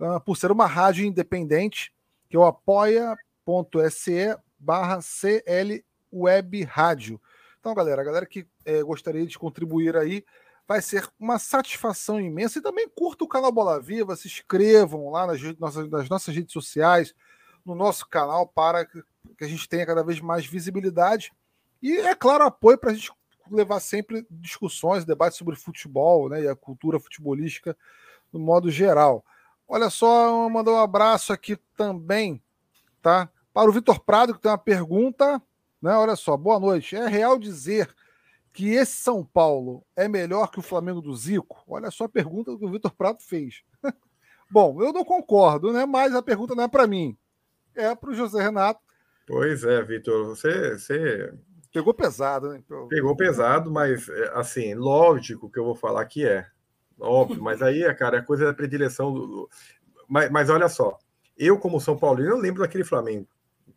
Uh, por ser uma rádio independente, que é o apoia.se barra CL Web Rádio. Então, galera, a galera que é, gostaria de contribuir aí, vai ser uma satisfação imensa. E também curta o canal Bola Viva, se inscrevam lá nas nossas, nas nossas redes sociais, no nosso canal, para que a gente tenha cada vez mais visibilidade. E, é claro, apoio para a gente levar sempre discussões, debates sobre futebol né, e a cultura futebolística no modo geral. Olha só, mandar um abraço aqui também, tá? Para o Vitor Prado, que tem uma pergunta né? Olha só, boa noite. É real dizer que esse São Paulo é melhor que o Flamengo do Zico? Olha só a pergunta que o Vitor Prato fez. Bom, eu não concordo, né? Mas a pergunta não é para mim, é para o José Renato. Pois é, Vitor, você, você pegou pesado, né? Pegou pesado, mas é, assim, lógico que eu vou falar que é, óbvio. mas aí, cara, é coisa da predileção do. Mas, mas olha só, eu como São Paulino, eu lembro daquele Flamengo.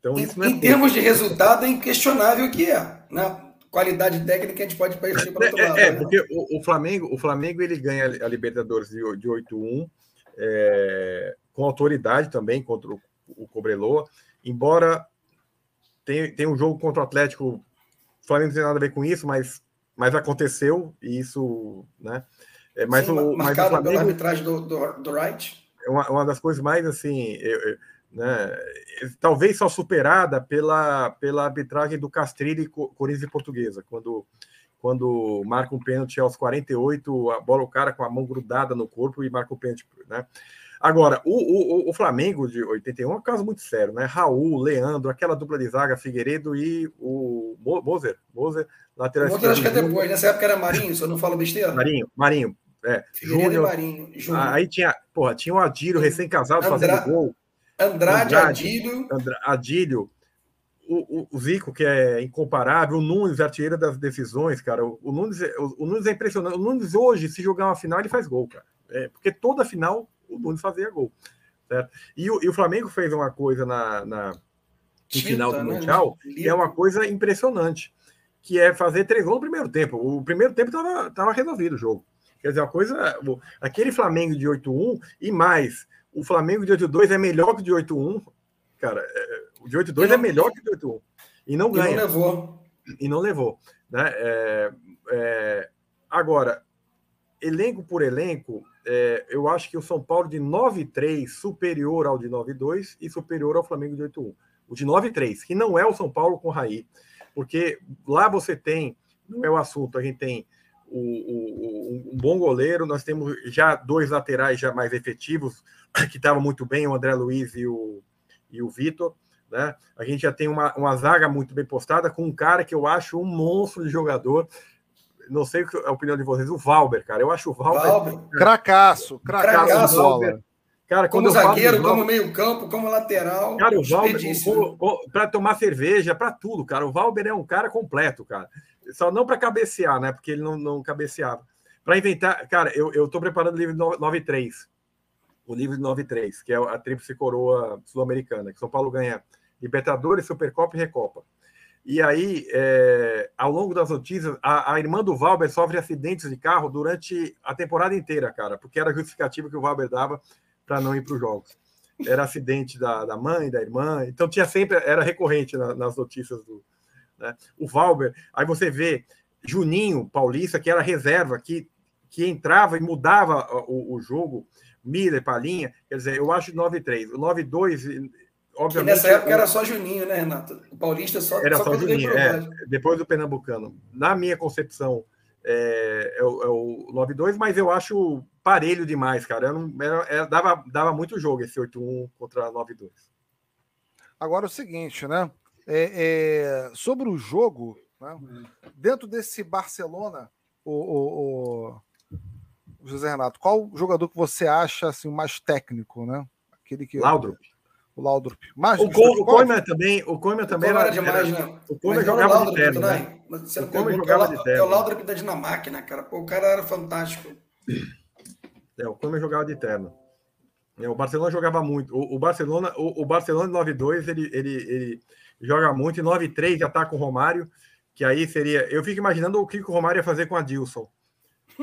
Então, em, é em termos de resultado, é inquestionável que é. Né? Qualidade técnica a gente pode partir para outro é, lado. É, né? porque o, o, Flamengo, o Flamengo ele ganha a Libertadores de, de 8-1 é, com autoridade também contra o, o Cobreloa. Embora tenha, tenha um jogo contra o Atlético, o Flamengo não tem nada a ver com isso, mas, mas aconteceu e isso, né? É, mas Sim, o, mas o Flamengo, pela arbitragem do, do, do Wright. É uma, uma das coisas mais assim. Eu, eu, né? talvez só superada pela, pela arbitragem do Castrilli, Corinthians e Portuguesa, quando, quando marca um pênalti aos 48, a bola, o cara com a mão grudada no corpo e marca o pênalti. Né? Agora, o, o, o Flamengo de 81 é um caso muito sério, né? Raul, Leandro, aquela dupla de zaga, Figueiredo e o Moser, Moser, lateral esquerdo. acho que é depois, nessa época era Marinho, se eu não falo besteira. Marinho, Marinho, É, Júnior. Aí tinha, porra, tinha o Adílio recém-casado Andra... fazendo gol. Andrade, Andrade Adílio. Andra... Adílio. O, o, Zico, que é incomparável, o Nunes, artilheiro das decisões, cara. O, o Nunes, é, o, o, Nunes é impressionante. O Nunes hoje, se jogar uma final, ele faz gol, cara. É, porque toda final o Nunes fazia gol. Certo? E, o, e o Flamengo fez uma coisa na, na Tinta, final do né? Mundial, que é uma coisa impressionante, que é fazer três gols no primeiro tempo. O primeiro tempo estava tava resolvido o jogo. Quer dizer, uma coisa. Aquele Flamengo de 8-1 e mais, o Flamengo de 8-2 é melhor que o de 8-1. Cara, é, o de 8-2 é melhor que o de 8-1. E não ganha. E não levou. E não levou. Né? É, é, agora, elenco por elenco, é, eu acho que o São Paulo de 9-3 superior ao de 9-2 e superior ao Flamengo de 8-1. O de 9-3, que não é o São Paulo com Raí. Porque lá você tem, não é o assunto, a gente tem o, o, um bom goleiro, nós temos já dois laterais já mais efetivos, que estavam muito bem, o André Luiz e o, e o Vitor. Né? A gente já tem uma, uma zaga muito bem postada com um cara que eu acho um monstro de jogador. Não sei a opinião de vocês, o Valber, cara. Eu acho o Valber. Valber. Cracaço, cracaço, cracaço Valber. Cara, como zagueiro, Valber, como meio-campo, como lateral. Cara, o Valber, para tomar cerveja, para tudo, cara. O Valber é um cara completo, cara. Só não para cabecear, né? Porque ele não, não cabeceava. Para inventar, cara, eu, eu tô preparando o livro 93. O livro 93, que é a Tríplice Coroa Sul-Americana, que São Paulo ganha Libertadores, Supercopa e Recopa. E aí, é, ao longo das notícias, a, a, irmã do Valber sofre acidentes de carro durante a temporada inteira, cara, porque era justificativa que o Valber dava para não ir para os jogos. Era acidente da, da mãe, da irmã, então tinha sempre, era recorrente na, nas notícias do, né? O Valber, aí você vê Juninho Paulista, que era reserva, que, que entrava e mudava o, o jogo, Miller, Palinha, quer dizer, eu acho 9-3. O 9-2, obviamente. E nessa época era só Juninho, né, Renato? O Paulista só Era só, só Juninho, é, depois do Pernambucano. Na minha concepção, é, é o, é o 9-2, mas eu acho parelho demais, cara. Eu não, era, era, dava, dava muito jogo esse 8-1 contra 9-2. Agora é o seguinte, né? É, é, sobre o jogo, né? dentro desse Barcelona, o, o, o, José Renato, qual jogador que você acha assim, mais técnico, né? Aquele que Laudrup. O Laudrup. Mas, o, Co o Coimer também, o Coimer também era, demais, era, né? O Coimer jogava de terno, né? Você o Coimer jogava de terno. É o Laudrup da Dinamarca, né, cara? Pô, o cara era fantástico. É, o Coimer jogava de terno. É, o Barcelona jogava muito. O, o Barcelona, o, o Barcelona 9-2, ele, ele, ele joga muito, e 9-3 já tá com o Romário, que aí seria. Eu fico imaginando o que o Romário ia fazer com a Dilson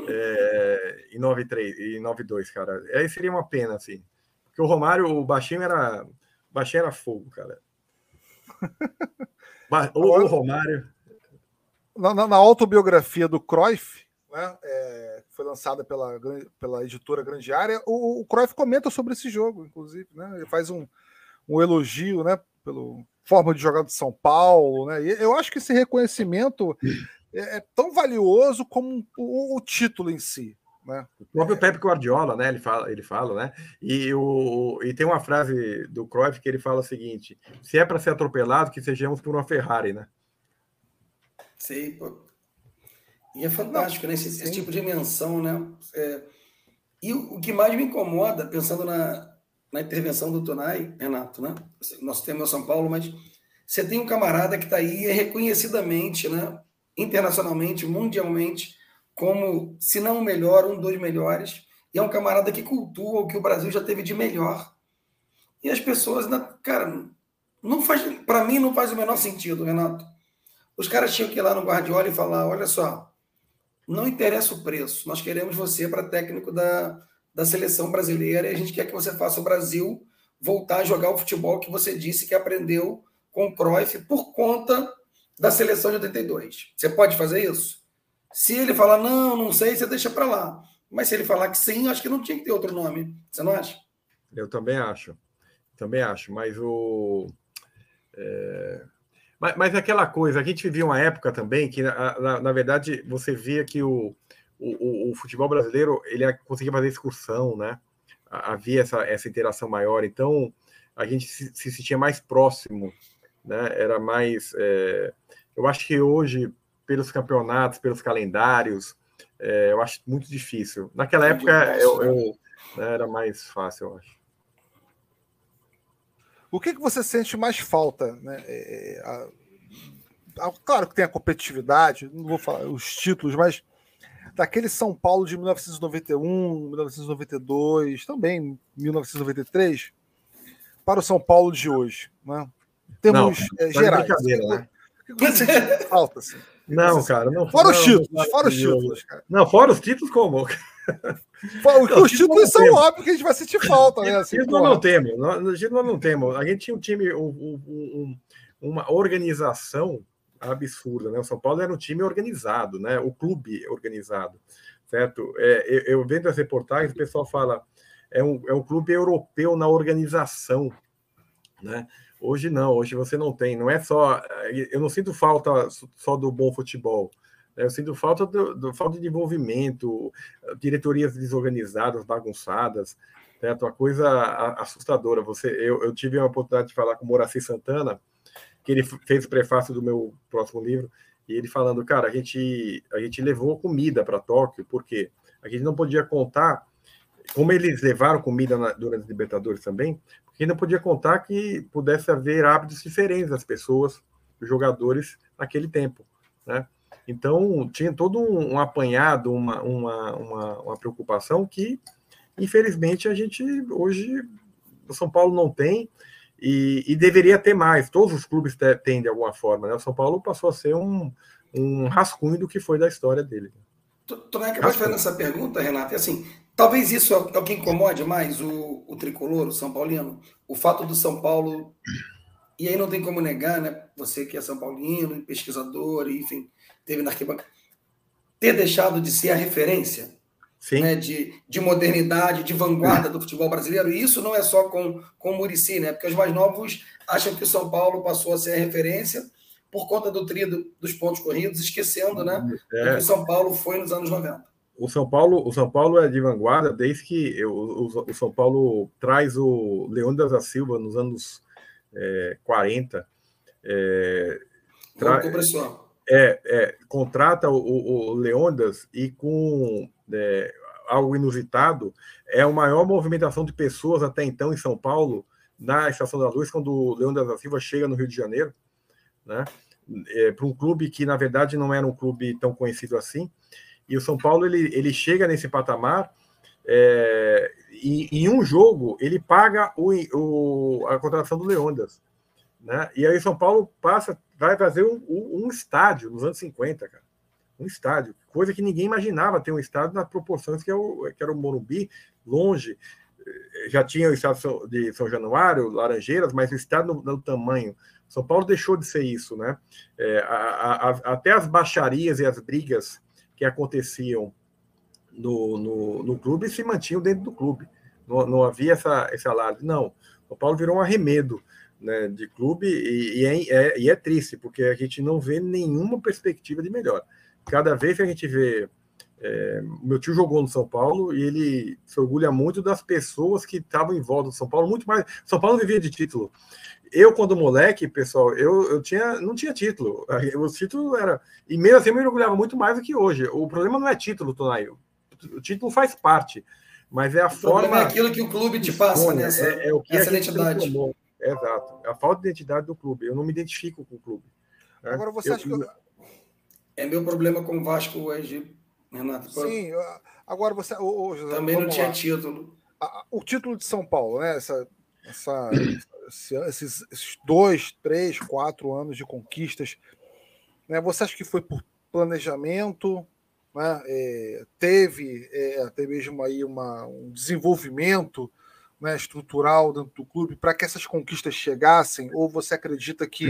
é, em 9-3 e 9-2, cara. Aí seria uma pena, assim. Porque o Romário, o baixinho era. O baixinho era fogo, cara. O, o Romário. Na, na, autobiografia do Cruyff, né, é, foi lançada pela, pela editora Grande Área, o, o Cruyff comenta sobre esse jogo, inclusive. Né, ele faz um, um elogio né, pelo, forma de jogar de São Paulo, né? E eu acho que esse reconhecimento é, é tão valioso como o, o, título em si. Né? O próprio Pepe Guardiola, né? Ele fala, ele fala, né? E, o, e tem uma frase do Cruyff que ele fala o seguinte: se é para ser atropelado, que sejamos por uma Ferrari, né? Sim, pô. E é fantástico, Não, né? Esse, esse, tipo de menção, né? É... E o, o que mais me incomoda, pensando na, na intervenção do Tonai, Renato, né? Nós temos o São Paulo, mas você tem um camarada que está aí reconhecidamente, né? internacionalmente, mundialmente, como, se não o melhor, um dos melhores. E é um camarada que cultua o que o Brasil já teve de melhor. E as pessoas, cara, não faz, para mim não faz o menor sentido, Renato. Os caras tinham que ir lá no Guardiola e falar: olha só, não interessa o preço, nós queremos você para técnico da, da seleção brasileira e a gente quer que você faça o Brasil voltar a jogar o futebol que você disse que aprendeu com o Cruyff por conta da seleção de 82. Você pode fazer isso? Se ele falar não, não sei, você deixa para lá. Mas se ele falar que sim, acho que não tinha que ter outro nome. Você não acha? Eu também acho. Também acho. Mas o. É... Mas, mas aquela coisa, a gente vivia uma época também que, na, na, na verdade, você via que o, o, o, futebol brasileiro ele conseguia fazer excursão, né? Havia essa, essa interação maior, então a gente se, se sentia mais próximo, né? Era mais. É... Eu acho que hoje, pelos campeonatos, pelos calendários, é, eu acho muito difícil. Naquela época eu, eu né, era mais fácil, eu acho. O que, que você sente mais falta? Né? É, é a, a, claro que tem a competitividade, não vou falar os títulos, mas daquele São Paulo de 1991, 1992, também 1993, para o São Paulo de hoje. Né? Temos não, é, gerais. Né? O que você sente falta? Assim? Não, cara, não. Fora não, os títulos, fora os títulos, cara. Não, fora os títulos, como? Não, os títulos são temos. óbvios que a gente vai sentir falta, né? Assim, título não temos, no título não temos. A gente tinha um time, um, um, uma organização absurda, né? O São Paulo era um time organizado, né? O clube organizado, certo? É, eu, eu vendo as reportagens, o pessoal fala é um, é um clube europeu na organização, né? Hoje não, hoje você não tem, não é só. Eu não sinto falta só do bom futebol. Né? Eu sinto falta do, do falta de desenvolvimento, diretorias desorganizadas, bagunçadas, certo? Uma coisa assustadora. Você, eu, eu tive a oportunidade de falar com o Moraci Santana, que ele fez o prefácio do meu próximo livro, e ele falando, cara, a gente, a gente levou comida para Tóquio, porque a gente não podia contar, como eles levaram comida na, durante os Libertadores também, e não podia contar que pudesse haver hábitos diferentes das pessoas, dos jogadores, naquele tempo. Né? Então, tinha todo um, um apanhado, uma, uma, uma, uma, preocupação que, infelizmente, a gente hoje, o São Paulo não tem e, e deveria ter mais. Todos os clubes têm, de alguma forma. Né? O São Paulo passou a ser um, um rascunho do que foi da história dele. Tu, tu não é capaz de fazer essa pergunta, Renato? É assim, Talvez isso é o que incomode mais o, o tricolor, o São Paulino. O fato do São Paulo. E aí não tem como negar, né? Você que é São Paulino, pesquisador, enfim, teve na arquibancada. Ter deixado de ser a referência né, de, de modernidade, de vanguarda do futebol brasileiro. E isso não é só com, com o Murici, né? Porque os mais novos acham que o São Paulo passou a ser a referência por conta do trio dos pontos corridos, esquecendo né, é. que o São Paulo foi nos anos 90 o São Paulo, o São Paulo é de vanguarda desde que eu, o, o, São Paulo traz o Leônidas da Silva nos anos é, 40. É, tra, é, é, contrata o, o Leônidas e com é, algo inusitado, é a maior movimentação de pessoas até então em São Paulo, na Estação da Luz, quando o Leônidas da Silva chega no Rio de Janeiro, né? É, para um clube que, na verdade, não era um clube tão conhecido assim. E o São Paulo ele, ele chega nesse patamar é, e em um jogo ele paga o, o, a contratação do Leondas. Né? E aí São Paulo passa, vai fazer um, um, estádio nos anos 50, cara. Um estádio, coisa que ninguém imaginava ter um estádio nas proporções que, é o, que era o Morumbi, longe. Já tinha o estádio de São Januário, Laranjeiras, mas o estádio no, tamanho. São Paulo deixou de ser isso, né? É, a, a, até as baixarias e as brigas que aconteciam no, no, no clube se mantinham dentro do clube. Não, não havia essa, esse alarde. Não, o Paulo virou um arremedo né, de clube e, e é, é, e é triste, porque a gente não vê nenhuma perspectiva de melhor. Cada vez que a gente vê é, meu tio jogou no São Paulo e ele se orgulha muito das pessoas que estavam em volta do São Paulo, muito mais. São Paulo vivia de título eu, quando moleque, pessoal, eu, eu tinha, não tinha título. O título era. E mesmo assim eu me orgulhava muito mais do que hoje. O problema não é título, Tonai. O título faz parte. Mas é a o forma. é aquilo que o clube te passa, né? Essa, é, é o que essa identidade. Exato. A falta de identidade do clube. Eu não me identifico com o clube. Né? Agora você eu, acha que. É meu problema com o Vasco hoje, Renato. Sim, agora você. Também não tinha lá. título. O título de São Paulo, né? Essa, essa esses, dois, três, quatro anos de conquistas, né, você acha que foi por planejamento? Né, é, teve é, até mesmo aí uma, um desenvolvimento né, estrutural dentro do clube para que essas conquistas chegassem? Ou você acredita que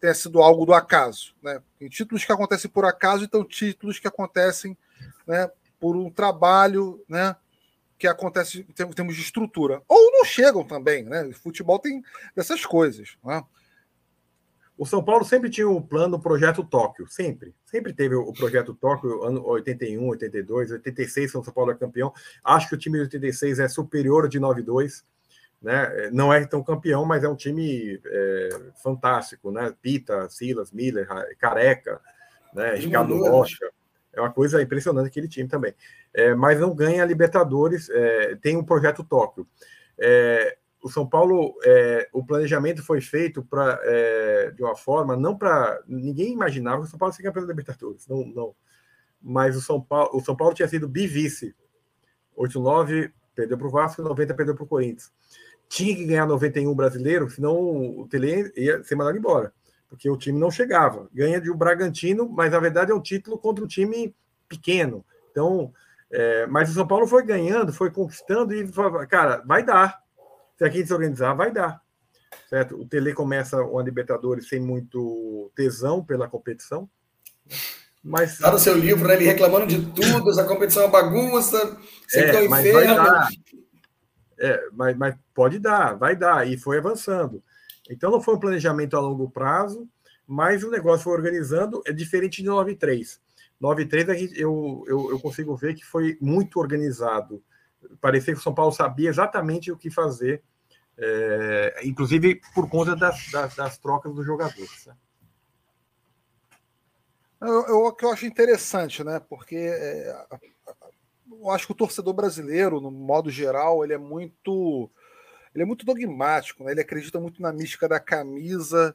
tenha sido algo do acaso? Né? Tem títulos que acontecem por acaso então títulos que acontecem né, por um trabalho né, que acontece em termos de estrutura. Ou não chegam também, né? O futebol tem dessas coisas. Né? O São Paulo sempre tinha o um plano, o projeto Tóquio, sempre. Sempre teve o projeto Tóquio, ano 81, 82, 86, São Paulo é campeão. Acho que o time de 86 é superior de 92. Né? Não é tão campeão, mas é um time é, fantástico, né? Pita, Silas, Miller, Careca, né? Ricardo Rocha. É uma coisa impressionante aquele time também. É, mas não ganha Libertadores, é, tem um projeto Tóquio. É, o São Paulo, é, o planejamento foi feito para é, de uma forma, não para. Ninguém imaginava que o São Paulo seria campeão da Libertadores. Não, não. Mas o São Paulo, o São Paulo tinha sido bivice. 8-9 perdeu para o Vasco, 90 perdeu para o Corinthians. Tinha que ganhar 91 brasileiro, senão o Tele ia ser mandado embora porque o time não chegava. Ganha de um Bragantino, mas na verdade é um título contra um time pequeno. Então, é, mas o São Paulo foi ganhando, foi conquistando e, cara, vai dar. Se a gente se organizar, vai dar. Certo? O Tele começa uma Libertadores sem muito tesão pela competição. Mas... Tá no seu livro, né? Ele reclamando de tudo, essa competição é uma bagunça, sempre é, é um inferno. É, mas, mas pode dar, vai dar, e foi avançando. Então não foi um planejamento a longo prazo, mas o negócio foi organizando, é diferente de 93. 93 eu, eu, eu consigo ver que foi muito organizado. Parecia que o São Paulo sabia exatamente o que fazer, é, inclusive por conta das, das, das trocas dos jogadores. Né? Eu, eu, o que eu acho interessante, né? Porque é, eu acho que o torcedor brasileiro, no modo geral, ele é muito ele é muito dogmático, né? ele acredita muito na mística da camisa,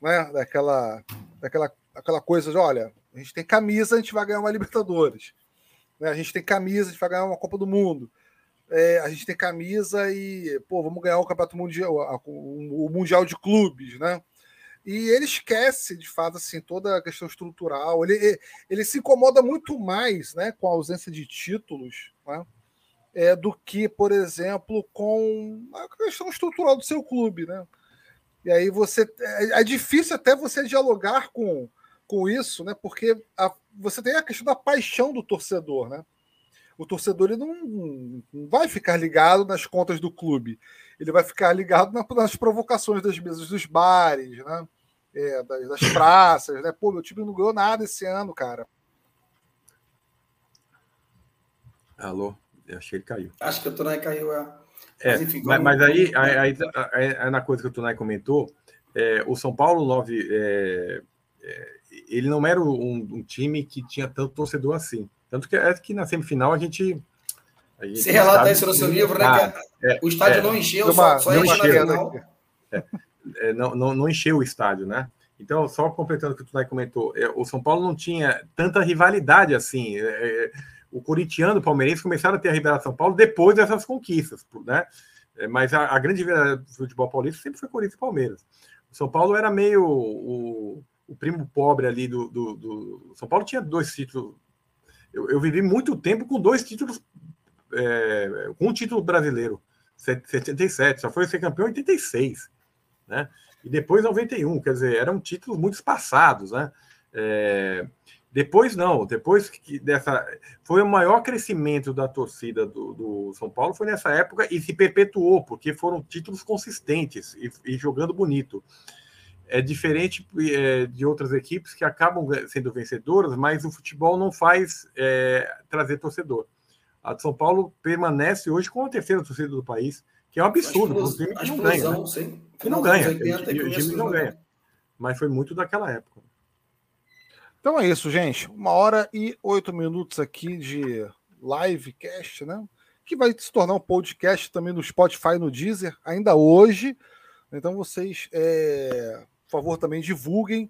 né? daquela, daquela aquela coisa de, olha, a gente tem camisa, a gente vai ganhar uma Libertadores. Né? A gente tem camisa, a gente vai ganhar uma Copa do Mundo. É, a gente tem camisa e, pô, vamos ganhar o Campeonato Mundial, o Mundial de Clubes, né? E ele esquece, de fato, assim, toda a questão estrutural. Ele, ele se incomoda muito mais né, com a ausência de títulos, né? É, do que, por exemplo, com a questão estrutural do seu clube, né? E aí você é, é difícil até você dialogar com, com isso, né? Porque a, você tem a questão da paixão do torcedor, né? O torcedor ele não, não vai ficar ligado nas contas do clube, ele vai ficar ligado na, nas provocações das mesas dos bares, né? É, das, das praças, né? Pô, meu time não ganhou nada esse ano, cara. Alô? Eu achei que ele caiu. Acho que o Tunai caiu, é. É, mas, enfim, mas, mas aí, aí, aí, aí, na coisa que o Tunai comentou, é, o São Paulo 9, é, é, ele não era um, um, time que tinha tanto torcedor assim. Tanto que é que na semifinal a gente. A gente Você relata isso no seu livro, né? Ah, é, o estádio é. não encheu, uma, só, só não encheu, não, não, não encheu o estádio, né? Então, só completando o que o Tunai comentou, o São Paulo não tinha tanta rivalidade assim o corintiano o palmeirense começaram a ter a Ribeirão São Paulo depois dessas conquistas, né? É, mas a, a grande vida do futebol paulista sempre foi Corinthians e Palmeiras. O São Paulo era meio o, o primo pobre ali do, do, do, São Paulo tinha dois títulos. Eu, eu vivi muito tempo com dois títulos, é, com um título brasileiro, 77, só foi ser campeão em 86, né? E depois 91, quer dizer, eram títulos muito espaçados, né? É, depois não, depois que dessa foi o maior crescimento da torcida do, do, São Paulo foi nessa época e se perpetuou porque foram títulos consistentes e, e jogando bonito. É diferente é, de outras equipes que acabam sendo vencedoras, mas o futebol não faz é, trazer torcedor. A de São Paulo permanece hoje com a terceira torcida do país, que é um absurdo. O time que não ganha. Né? Que não ganha. O time não ganha. Mas foi muito daquela época. Então é isso, gente. Uma hora e oito minutos aqui de livecast, né? Que vai se tornar um podcast também no Spotify no Deezer, ainda hoje. Então vocês, é, por favor, também divulguem.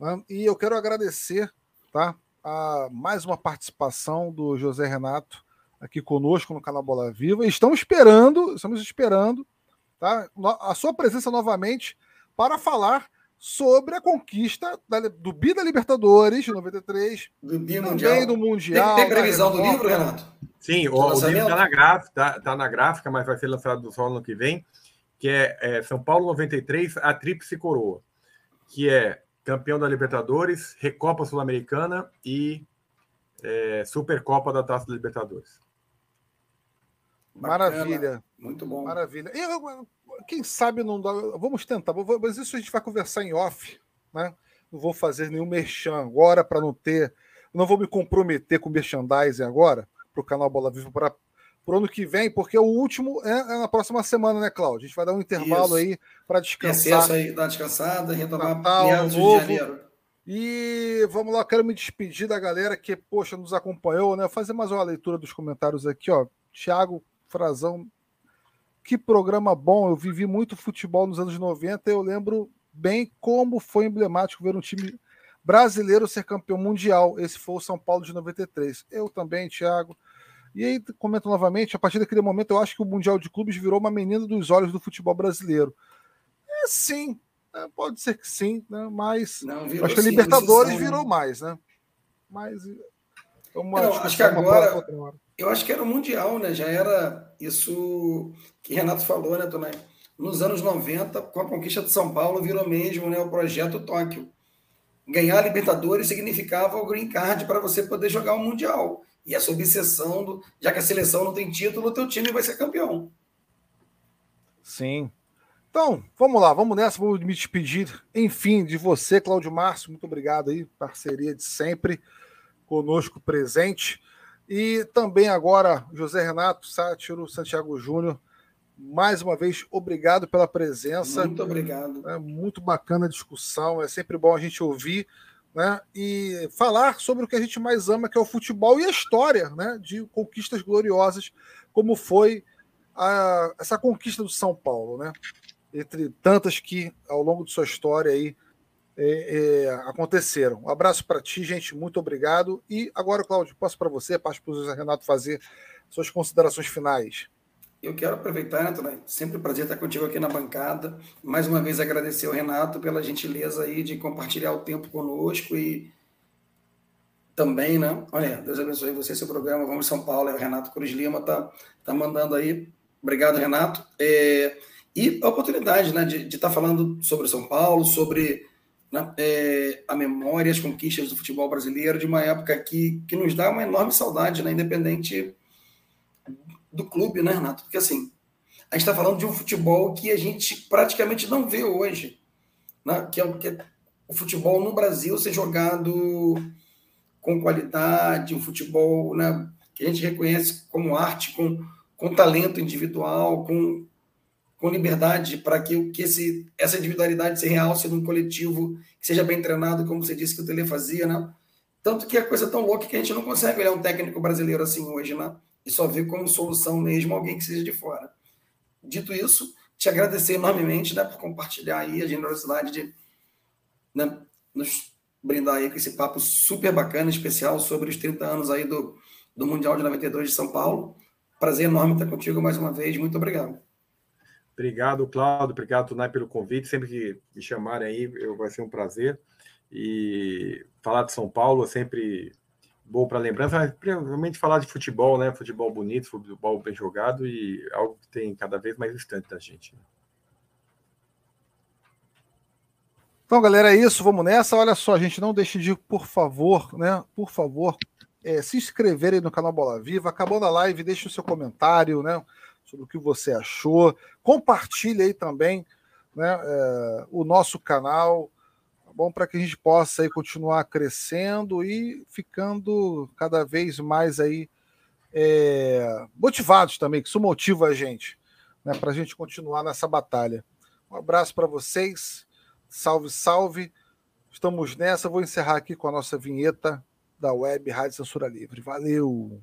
Né? E eu quero agradecer tá, a mais uma participação do José Renato aqui conosco no canal Bola Viva. Estamos esperando, estamos esperando tá, a sua presença novamente para falar sobre a conquista da, do Bi da Libertadores de 93, do Bi Mundial. do Mundial. Tem, tem previsão do livro, Renato? Sim, o, o livro está na, gráfica, tá, tá na gráfica, mas vai ser lançado só no ano que vem, que é, é São Paulo 93, a Tríplice Coroa, que é campeão da Libertadores, Recopa Sul-Americana e é, Supercopa da Taça da Libertadores. Bacana. Maravilha. Muito bom. Maravilha. Eu, quem sabe não dá. Vamos tentar, mas isso a gente vai conversar em off, né? Não vou fazer nenhum merchan agora para não ter. Não vou me comprometer com merchandising agora para o canal Bola Viva para o ano que vem, porque o último é, é, na próxima semana, né, Cláudio? A gente vai dar um intervalo isso. aí para descansar. Acesso aí, dar descansada, retomar Natal, meados novo. de janeiro. E vamos lá, quero me despedir da galera que, poxa, nos acompanhou, né? Fazer mais uma leitura dos comentários aqui, ó. Tiago Frazão, que programa bom. Eu vivi muito futebol nos anos 90. Eu lembro bem como foi emblemático ver um time brasileiro ser campeão mundial. Esse foi o São Paulo de 93. Eu também, Thiago. E aí, comento novamente, a partir daquele momento, eu acho que o Mundial de Clubes virou uma menina dos olhos do futebol brasileiro. É sim, é, pode ser que sim, né? mas Não, acho que a Libertadores virou mais, né? Mas uma Não, acho que agora eu acho que era o Mundial, né? Já era isso que Renato falou, né, Tonai? Nos anos 90, com a conquista de São Paulo, virou mesmo né, o projeto Tóquio ganhar a Libertadores significava o green card para você poder jogar o Mundial. E essa obsessão, do, já que a seleção não tem título, o teu time vai ser campeão. Sim. Então, vamos lá, vamos nessa, vou me despedir, enfim, de você, Cláudio Márcio, muito obrigado aí, parceria de sempre, conosco presente. E também agora, José Renato, Sátiro, Santiago Júnior, mais uma vez, obrigado pela presença. Muito obrigado. É muito bacana a discussão, é sempre bom a gente ouvir né, e falar sobre o que a gente mais ama, que é o futebol e a história né, de conquistas gloriosas, como foi a, essa conquista do São Paulo, né? Entre tantas que ao longo de sua história aí é, é, aconteceram. Um abraço para ti, gente. Muito obrigado. E agora, Cláudio, passo para você, passo para o José Renato fazer suas considerações finais. Eu quero aproveitar, né, Sempre um prazer estar contigo aqui na bancada. Mais uma vez agradecer ao Renato pela gentileza aí de compartilhar o tempo conosco e também, né? Olha, Deus abençoe você, seu programa. Vamos São Paulo, é o Renato Cruz Lima tá, tá mandando aí. Obrigado, Renato. É, e a oportunidade, né, de estar tá falando sobre São Paulo, sobre né, é, a memória, as conquistas do futebol brasileiro, de uma época que, que nos dá uma enorme saudade, né, independente do clube, né, Renato? Porque assim, a gente está falando de um futebol que a gente praticamente não vê hoje, né? que, é, que é o futebol no Brasil ser jogado com qualidade, um futebol né, que a gente reconhece como arte, com, com talento individual, com, com liberdade, para que, que esse, essa individualidade se realce num coletivo que seja bem treinado, como você disse que o Tele fazia, né? Tanto que a coisa é tão louca que a gente não consegue olhar um técnico brasileiro assim hoje, né? e só ver como solução mesmo alguém que seja de fora. Dito isso, te agradecer enormemente né, por compartilhar aí a generosidade de né, nos brindar aí com esse papo super bacana, especial sobre os 30 anos aí do, do Mundial de 92 de São Paulo. Prazer enorme estar contigo mais uma vez. Muito obrigado. Obrigado, Cláudio. Obrigado, Tunai, pelo convite. Sempre que me chamarem aí, eu, vai ser um prazer. E falar de São Paulo é sempre bom para lembrança, mas provavelmente falar de futebol, né? Futebol bonito, futebol bem jogado e algo que tem cada vez mais distante da gente. Né? Então, galera, é isso. Vamos nessa. Olha só, gente, não deixe de, por favor, né? Por favor, é, se inscreverem no canal Bola Viva. Acabando a live, deixe o seu comentário, né? Sobre o que você achou. Compartilhe aí também, né? É, o nosso canal bom para que a gente possa aí continuar crescendo e ficando cada vez mais aí é, motivados também, que isso motiva a gente, né, para a gente continuar nessa batalha. Um abraço para vocês, salve, salve. Estamos nessa. Vou encerrar aqui com a nossa vinheta da web Rádio Censura Livre. Valeu!